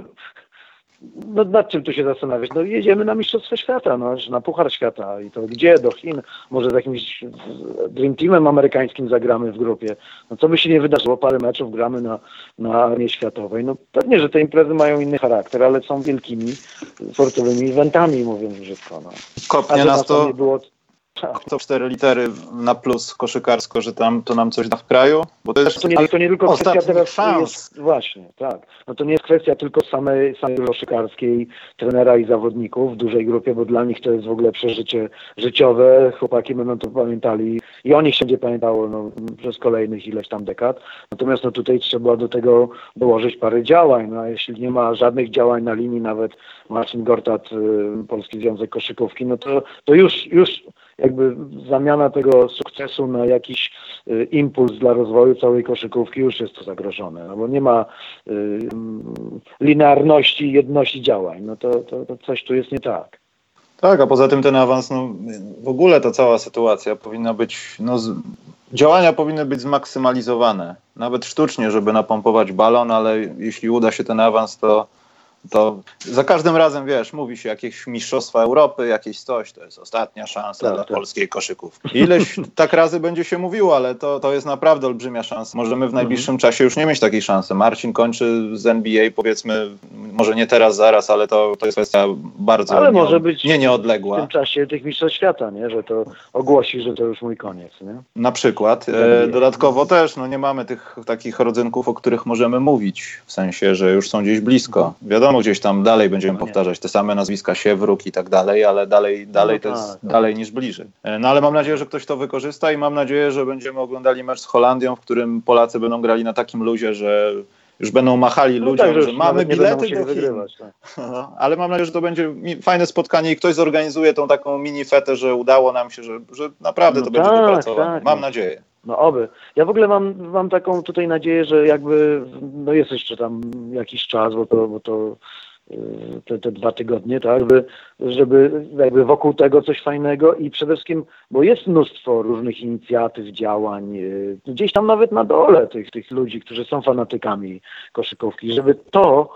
no nad czym tu się zastanawiać? No jedziemy na Mistrzostwo Świata, no, na Puchar Świata i to gdzie? Do Chin? Może z jakimś Dream Teamem amerykańskim zagramy w grupie. No co by się nie wydarzyło? Parę meczów gramy na, na armii światowej. No pewnie, że te imprezy mają inny charakter, ale są wielkimi sportowymi eventami, mówiąc brzydko. No. Kopnie nas to... Nie było to cztery litery na plus koszykarsko, że tam to nam coś da w kraju? Bo to, jest, to, nie, to nie tylko kwestia teraz szans. Jest, właśnie, tak. No to nie jest kwestia tylko samej, samej koszykarskiej, trenera i zawodników w dużej grupie, bo dla nich to jest w ogóle przeżycie życiowe. Chłopaki będą to pamiętali i o nich się będzie pamiętało no, przez kolejnych ileś tam dekad. Natomiast no, tutaj trzeba do tego dołożyć parę działań. No, a jeśli nie ma żadnych działań na linii, nawet Marcin Gortat, y, Polski Związek Koszykówki, no to, to już, już jakby zamiana tego sukcesu na jakiś y, impuls dla rozwoju całej koszykówki już jest to zagrożone, no bo nie ma y, mm, linearności, jedności działań, no to, to, to coś tu jest nie tak. Tak, a poza tym ten awans, no w ogóle ta cała sytuacja powinna być, no z, działania powinny być zmaksymalizowane, nawet sztucznie, żeby napompować balon, ale jeśli uda się ten awans, to to za każdym razem, wiesz, mówi się jakieś mistrzostwa Europy, jakieś coś, to jest ostatnia szansa tak, dla tak. polskiej koszykówki. Ileś [LAUGHS] tak razy będzie się mówiło, ale to, to jest naprawdę olbrzymia szansa. Możemy w najbliższym mhm. czasie już nie mieć takiej szansy. Marcin kończy z NBA, powiedzmy, może nie teraz, zaraz, ale to, to jest kwestia bardzo ale nie, może być nie nieodległa. W tym czasie tych mistrzostw świata, nie? że to ogłosi, że to już mój koniec. Nie? Na przykład. E, dodatkowo też no, nie mamy tych takich rodzynków, o których możemy mówić, w sensie, że już są gdzieś blisko. Wiadomo, wiadomo, gdzieś tam dalej będziemy no powtarzać te same nazwiska Siewruk i tak dalej, ale dalej, dalej no to jest tak, tak. dalej niż bliżej. E, no ale mam nadzieję, że ktoś to wykorzysta i mam nadzieję, że będziemy oglądali mecz z Holandią, w którym Polacy będą grali na takim luzie, że już będą machali no ludziom, tak, że mamy bilety do wygrywać, tak. [LAUGHS] no, ale mam nadzieję, że to będzie fajne spotkanie i ktoś zorganizuje tą taką mini fetę, że udało nam się, że, że naprawdę no to tak, będzie dopracowane. Tak. Mam nadzieję. No oby. Ja w ogóle mam, mam taką tutaj nadzieję, że jakby no jest jeszcze tam jakiś czas, bo to, bo to y, te, te dwa tygodnie, tak, żeby, żeby jakby wokół tego coś fajnego i przede wszystkim, bo jest mnóstwo różnych inicjatyw, działań, y, gdzieś tam nawet na dole tych, tych ludzi, którzy są fanatykami koszykówki, żeby to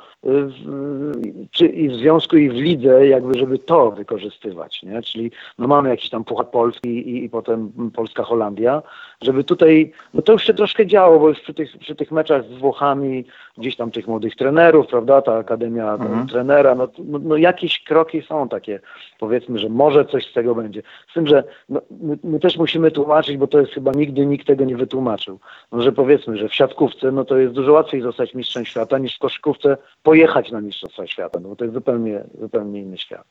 czy i w związku i w lidze, jakby żeby to wykorzystywać, nie? Czyli no mamy jakiś tam Puchar Polski i, i potem Polska-Holandia, żeby tutaj, no to już się troszkę działo, bo już przy tych, przy tych meczach z Włochami, gdzieś tam tych młodych trenerów, prawda, ta Akademia mhm. trenera, no, no, no, jakieś kroki są takie, powiedzmy, że może coś z tego będzie. Z tym, że no, my, my, też musimy tłumaczyć, bo to jest chyba nigdy nikt tego nie wytłumaczył, no, że powiedzmy, że w siatkówce, no to jest dużo łatwiej zostać mistrzem świata niż w koszykówce po pojechać na Mistrzostwa Świata, no bo to jest zupełnie, zupełnie inny świat.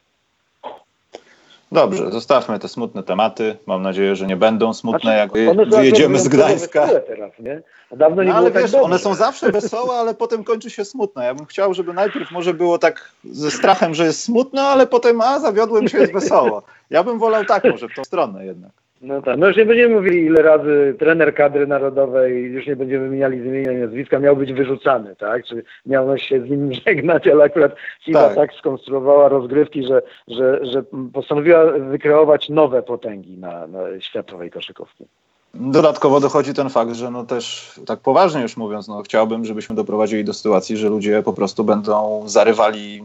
Dobrze, zostawmy te smutne tematy. Mam nadzieję, że nie będą smutne, znaczy, jak wyjedziemy z Gdańska. Teraz, nie? Dawno nie no, ale tak wiesz, dobrze. one są zawsze wesołe, ale potem kończy się smutne. Ja bym chciał, żeby najpierw może było tak ze strachem, że jest smutno, ale potem a zawiodłem się, jest wesoło. Ja bym wolał tak może w tą stronę jednak. No tak, no już nie będziemy mówili ile razy trener kadry narodowej, już nie będziemy wymieniali z imienia nazwiska, miał być wyrzucany, tak? Czy miał się z nim [LAUGHS] żegnać, ale akurat FIFA tak. tak skonstruowała rozgrywki, że, że, że postanowiła wykreować nowe potęgi na, na światowej koszykówki. Dodatkowo dochodzi ten fakt, że no też tak poważnie już mówiąc, no chciałbym, żebyśmy doprowadzili do sytuacji, że ludzie po prostu będą zarywali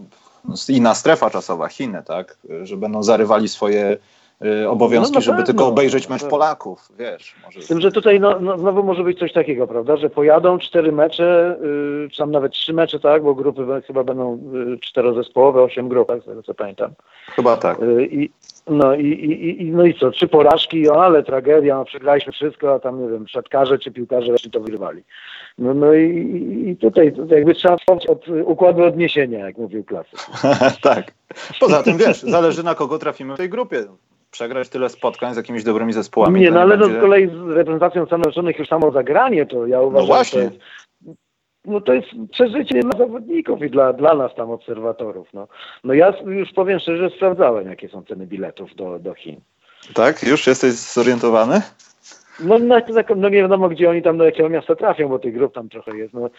inna strefa czasowa, Chiny, tak? Że będą zarywali swoje obowiązki, no, żeby tylko obejrzeć mecz Polaków, wiesz. Może... Z tym, że tutaj no, no, znowu może być coś takiego, prawda, że pojadą cztery mecze, yy, czy tam nawet trzy mecze, tak, bo grupy chyba będą yy, czterozespołowe, osiem grup, tak, z tego co pamiętam. Chyba tak. Yy, i, no i, i, i, no i co, trzy porażki, o, ale tragedia, no przegraliśmy wszystko, a tam, nie wiem, siatkarze czy piłkarze właśnie to wyrwali. No, no i, i tutaj, tutaj jakby trzeba od układu odniesienia, jak mówił klasyk. [LAUGHS] tak. Poza tym, wiesz, zależy na kogo trafimy w tej grupie przegrać tyle spotkań z jakimiś dobrymi zespołami. Nie, no ale będzie... z kolei z reprezentacją Stanów Zjednoczonych już samo zagranie, to ja uważam, no właśnie. Że no to jest przeżycie dla zawodników i dla, dla nas tam obserwatorów. No. no ja już powiem szczerze, sprawdzałem jakie są ceny biletów do, do Chin. Tak? Już jesteś zorientowany? No, no, no, nie wiadomo, gdzie oni tam do jakiego miasta trafią, bo tych grup tam trochę jest. No,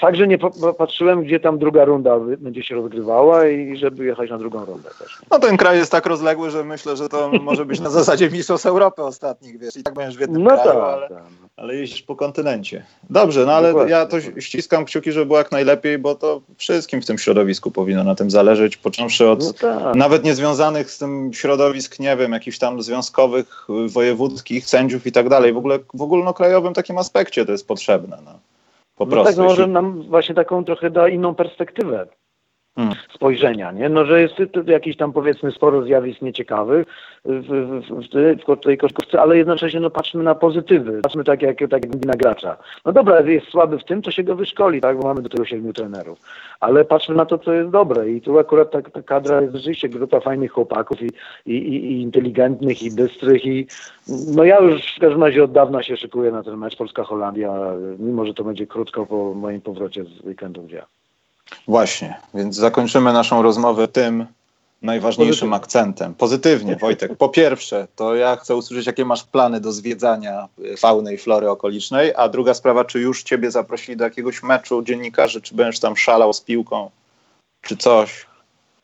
fakt, że nie patrzyłem, gdzie tam druga runda będzie się rozgrywała i żeby jechać na drugą rundę też. No ten kraj jest tak rozległy, że myślę, że to może być na zasadzie mistrzostw Europy ostatnich, wiesz, i tak będziesz w jednym no kraju, tak, ale, tak. Ale jeździsz po kontynencie. Dobrze, no ale dokładnie, ja to dokładnie. ściskam kciuki, żeby było jak najlepiej, bo to wszystkim w tym środowisku powinno na tym zależeć, począwszy od no tak. nawet niezwiązanych z tym środowisk, nie wiem, jakichś tam związkowych, wojewódzkich, sędziów i tak tak dalej. W ogóle w ogólnokrajowym takim aspekcie to jest potrzebne. No. Po no prostu. Tak, no może nam właśnie taką trochę da inną perspektywę. Spojrzenia, nie? No, że jest to jakieś tam powiedzmy sporo zjawisk nieciekawych w, w, w, w tej koszykówce, ale jednocześnie no, patrzmy na pozytywy. Patrzmy tak jak, tak jak na gracza. No dobra, jest słaby w tym, to się go wyszkoli, tak? Bo mamy do tego siedmiu trenerów. Ale patrzmy na to, co jest dobre. I tu akurat ta, ta kadra jest rzeczywiście grupa fajnych chłopaków i, i, i, inteligentnych, i bystrych. I no ja już w każdym razie od dawna się szykuję na ten mecz Polska-Holandia, mimo że to będzie krótko po moim powrocie z weekendu gdzie. Właśnie, więc zakończymy naszą rozmowę tym najważniejszym akcentem. Pozytywnie, Wojtek. Po pierwsze, to ja chcę usłyszeć, jakie masz plany do zwiedzania fauny i flory okolicznej, a druga sprawa, czy już ciebie zaprosili do jakiegoś meczu dziennikarzy, czy będziesz tam szalał z piłką, czy coś?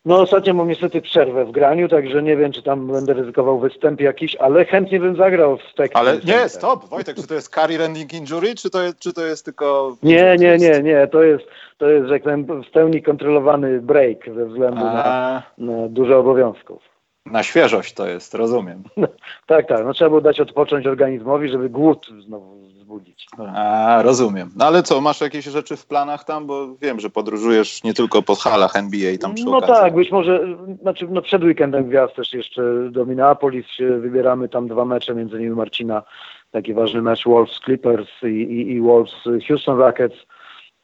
No ostatnio mam niestety przerwę w graniu, także nie wiem, czy tam będę ryzykował występ jakiś, ale chętnie bym zagrał w tekście. Ale nie, stop, Wojtek, czy to jest career ending injury, czy to jest, czy to jest tylko... Nie, nie, nie, nie, to jest, to jest, tak powiem, w pełni kontrolowany break ze względu na, na dużo obowiązków. Na świeżość to jest, rozumiem. No, [LAUGHS] tak, tak, no trzeba było dać odpocząć organizmowi, żeby głód znowu wzbudzić. A, rozumiem. No ale co, masz jakieś rzeczy w planach tam? Bo wiem, że podróżujesz nie tylko po halach NBA tam przy No okazji. tak, być może, znaczy no przed weekendem gwiazd też jeszcze do Minneapolis się wybieramy, tam dwa mecze, między innymi Marcina, taki ważny mecz Wolves Clippers i, i, i Wolves Houston Rockets.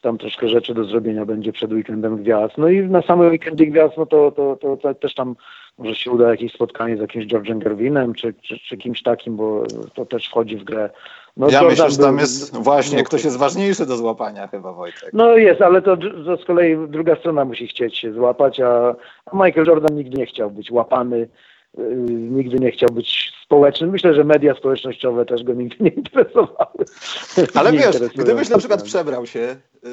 Tam troszkę rzeczy do zrobienia będzie przed weekendem gwiazd. No i na same weekendy gwiazd, no to, to, to, to też tam może się uda jakieś spotkanie z jakimś George'em Gerwinem czy, czy, czy kimś takim, bo to też wchodzi w grę. No, ja myślę, że tam jest właśnie ktoś jest ważniejszy do złapania chyba Wojtek. No jest, ale to, to z kolei druga strona musi chcieć się złapać, a, a Michael Jordan nigdy nie chciał być łapany, yy, nigdy nie chciał być społeczny. Myślę, że media społecznościowe też go nigdy nie interesowały. [LAUGHS] Ale nie wiesz, gdybyś na przykład przebrał się, yy,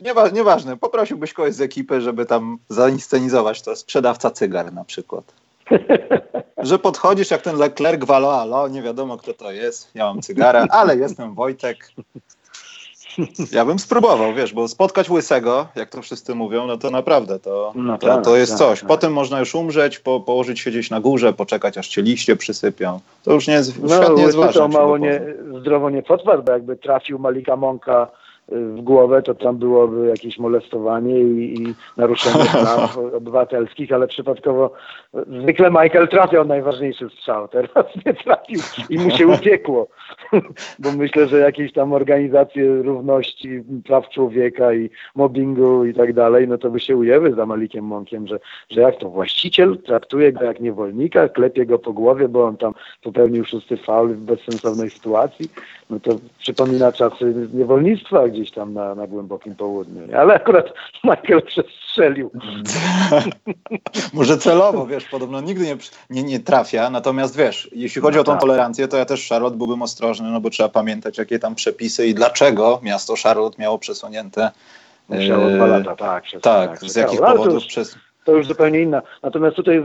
niewa nieważne, poprosiłbyś kogoś z ekipy, żeby tam zainscenizować to, sprzedawca cygar na przykład. Że podchodzisz jak ten Leclerc Valo, alo, nie wiadomo kto to jest, ja mam cygara, ale jestem Wojtek. Ja bym spróbował, wiesz, bo spotkać łysego, jak to wszyscy mówią, no to naprawdę to, no to, tak, to jest tak, coś. Tak. Potem można już umrzeć, po, położyć się gdzieś na górze, poczekać aż cię liście przysypią. To już nie jest, no, świat nie jest ważny. to mało nie, zdrowo nie potwarł, bo jakby trafił Malika Monka w głowę, to tam byłoby jakieś molestowanie i, i naruszenie [LAUGHS] praw obywatelskich, ale przypadkowo zwykle Michael trafiał najważniejszy strzał, teraz [LAUGHS] nie trafił i mu się uciekło, [LAUGHS] bo myślę, że jakieś tam organizacje równości, praw człowieka i mobbingu i tak dalej, no to by się ujęły za Malikiem Monkiem, że, że jak to właściciel traktuje go jak niewolnika, klepie go po głowie, bo on tam popełnił szósty faul w bezsensownej sytuacji, no to przypomina czasy niewolnictwa, gdzie gdzieś tam na, na głębokim południu. Ale akurat [LAUGHS] Michael przestrzelił. [LAUGHS] Może celowo, wiesz, podobno nigdy nie, nie, nie trafia, natomiast wiesz, jeśli chodzi no o tą tak. tolerancję, to ja też Charlotte byłbym ostrożny, no bo trzeba pamiętać, jakie tam przepisy i dlaczego miasto Charlotte miało przesunięte Musiało dwa lata, tak. Przez, tak, tak z jakich powodów przez to już zupełnie inna. Natomiast tutaj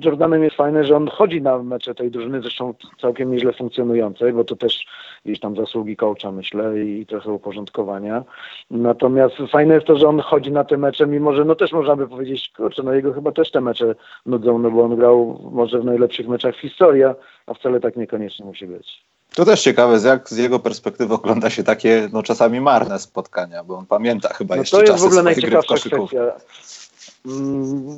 z Jordanem jest fajne, że on chodzi na mecze tej drużyny, zresztą całkiem nieźle funkcjonującej, bo to też gdzieś tam zasługi coacha, myślę, i trochę uporządkowania. Natomiast fajne jest to, że on chodzi na te mecze, mimo że no też można by powiedzieć, kurczę, no jego chyba też te mecze nudzą, no bo on grał może w najlepszych meczach w historii, a wcale tak niekoniecznie musi być. To też ciekawe, jak z jego perspektywy ogląda się takie no, czasami marne spotkania, bo on pamięta chyba no jeszcze to jest czasy w ogóle najciekawsza kwestia.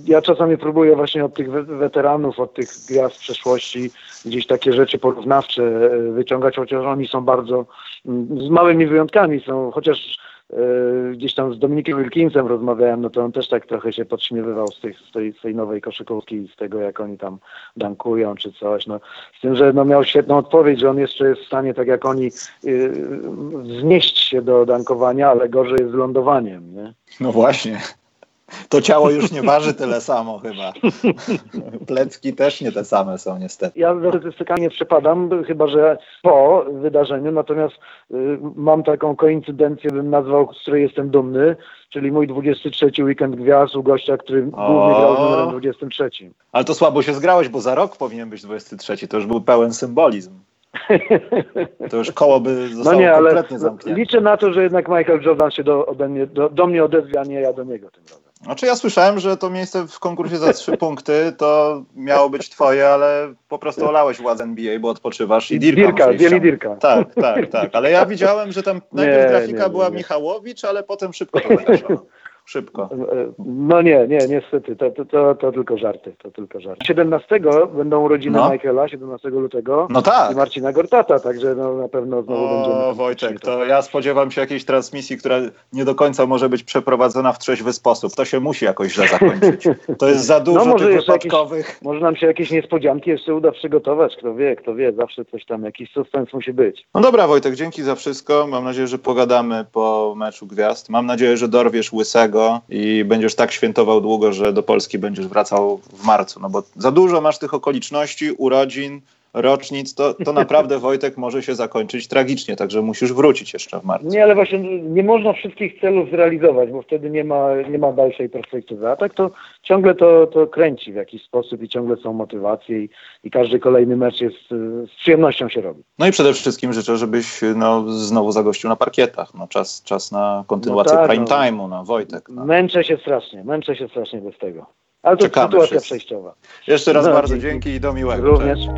Ja czasami próbuję właśnie od tych weteranów, od tych gwiazd przeszłości gdzieś takie rzeczy porównawcze e, wyciągać, chociaż oni są bardzo, mm, z małymi wyjątkami są, chociaż e, gdzieś tam z Dominikiem Wilkinsem rozmawiałem, no to on też tak trochę się podśmiewywał z, tych, z, tej, z tej nowej koszykówki, z tego jak oni tam dankują czy coś. No, z tym, że no, miał świetną odpowiedź, że on jeszcze jest w stanie, tak jak oni, yy, wznieść się do dankowania, ale gorzej jest z lądowaniem. Nie? No właśnie to ciało już nie waży tyle samo chyba. Plecki też nie te same są niestety. Ja do statystykami nie przepadam, chyba że po wydarzeniu, natomiast y, mam taką koincydencję, bym nazwał, z której jestem dumny, czyli mój 23 weekend gwiazd u gościa, który o... głównie grał z numerem 23. Ale to słabo się zgrałeś, bo za rok powinien być 23, to już był pełen symbolizm. To już koło by [LAUGHS] no zostało no nie, kompletnie zamknięte. Liczę na to, że jednak Michael Jordan się do, ode mnie, do, do mnie odezwie, a nie ja do niego tym razem. Znaczy ja słyszałem, że to miejsce w konkursie za trzy [LAUGHS] punkty to miało być twoje, ale po prostu olałeś władzę NBA, bo odpoczywasz i Dirka Dirka, Wieli Dirka. Tak, tak, tak. Ale ja widziałem, że tam [LAUGHS] najpierw nie, grafika nie, była nie. Michałowicz, ale potem szybko to. [LAUGHS] szybko. No nie, nie, niestety, to, to, to, to tylko żarty, to tylko żarty. 17 będą urodziny No. Michaela, 17 lutego No tak. i Marcina Gortata, także no, na pewno znowu będziemy... O, Wojtek, to ja spodziewam się jakiejś transmisji, która nie do końca może być przeprowadzona w trzeźwy sposób. To się musi jakoś źle zakończyć. To jest za dużo No, może tych jeszcze jakieś- wypadkowych. Może nam się jakieś niespodzianki jeszcze uda przygotować, kto wie, kto wie, zawsze coś tam, jakiś suspens musi być. No dobra, Wojtek, dzięki za wszystko. Mam nadzieję, że pogadamy po meczu gwiazd. Mam nadzieję, że dorwiesz łysego i będziesz tak świętował długo, że do Polski będziesz wracał w marcu. No bo za dużo masz tych okoliczności, urodzin, rocznic. To, to naprawdę, [LAUGHS] Wojtek, może się zakończyć tragicznie, także musisz wrócić jeszcze w marcu. Nie, ale właśnie nie można wszystkich celów zrealizować, bo wtedy nie ma, nie ma dalszej perspektywy. A tak to ciągle to, to kręci w jakiś sposób i ciągle są motywacje i, i każdy kolejny mecz jest z przyjemnością się robi. No i przede wszystkim życzę, żebyś no, znowu zagościł na parkietach. No, czas, czas na kontynuację No tak, prime no. time'u, no Wojtek. No. Męczę się strasznie, męczę się strasznie bez tego. Ale to Czekamy sytuacja wszyscy. przejściowa. Jeszcze raz No, bardzo dzięki. i do miłego. Również. Cześć.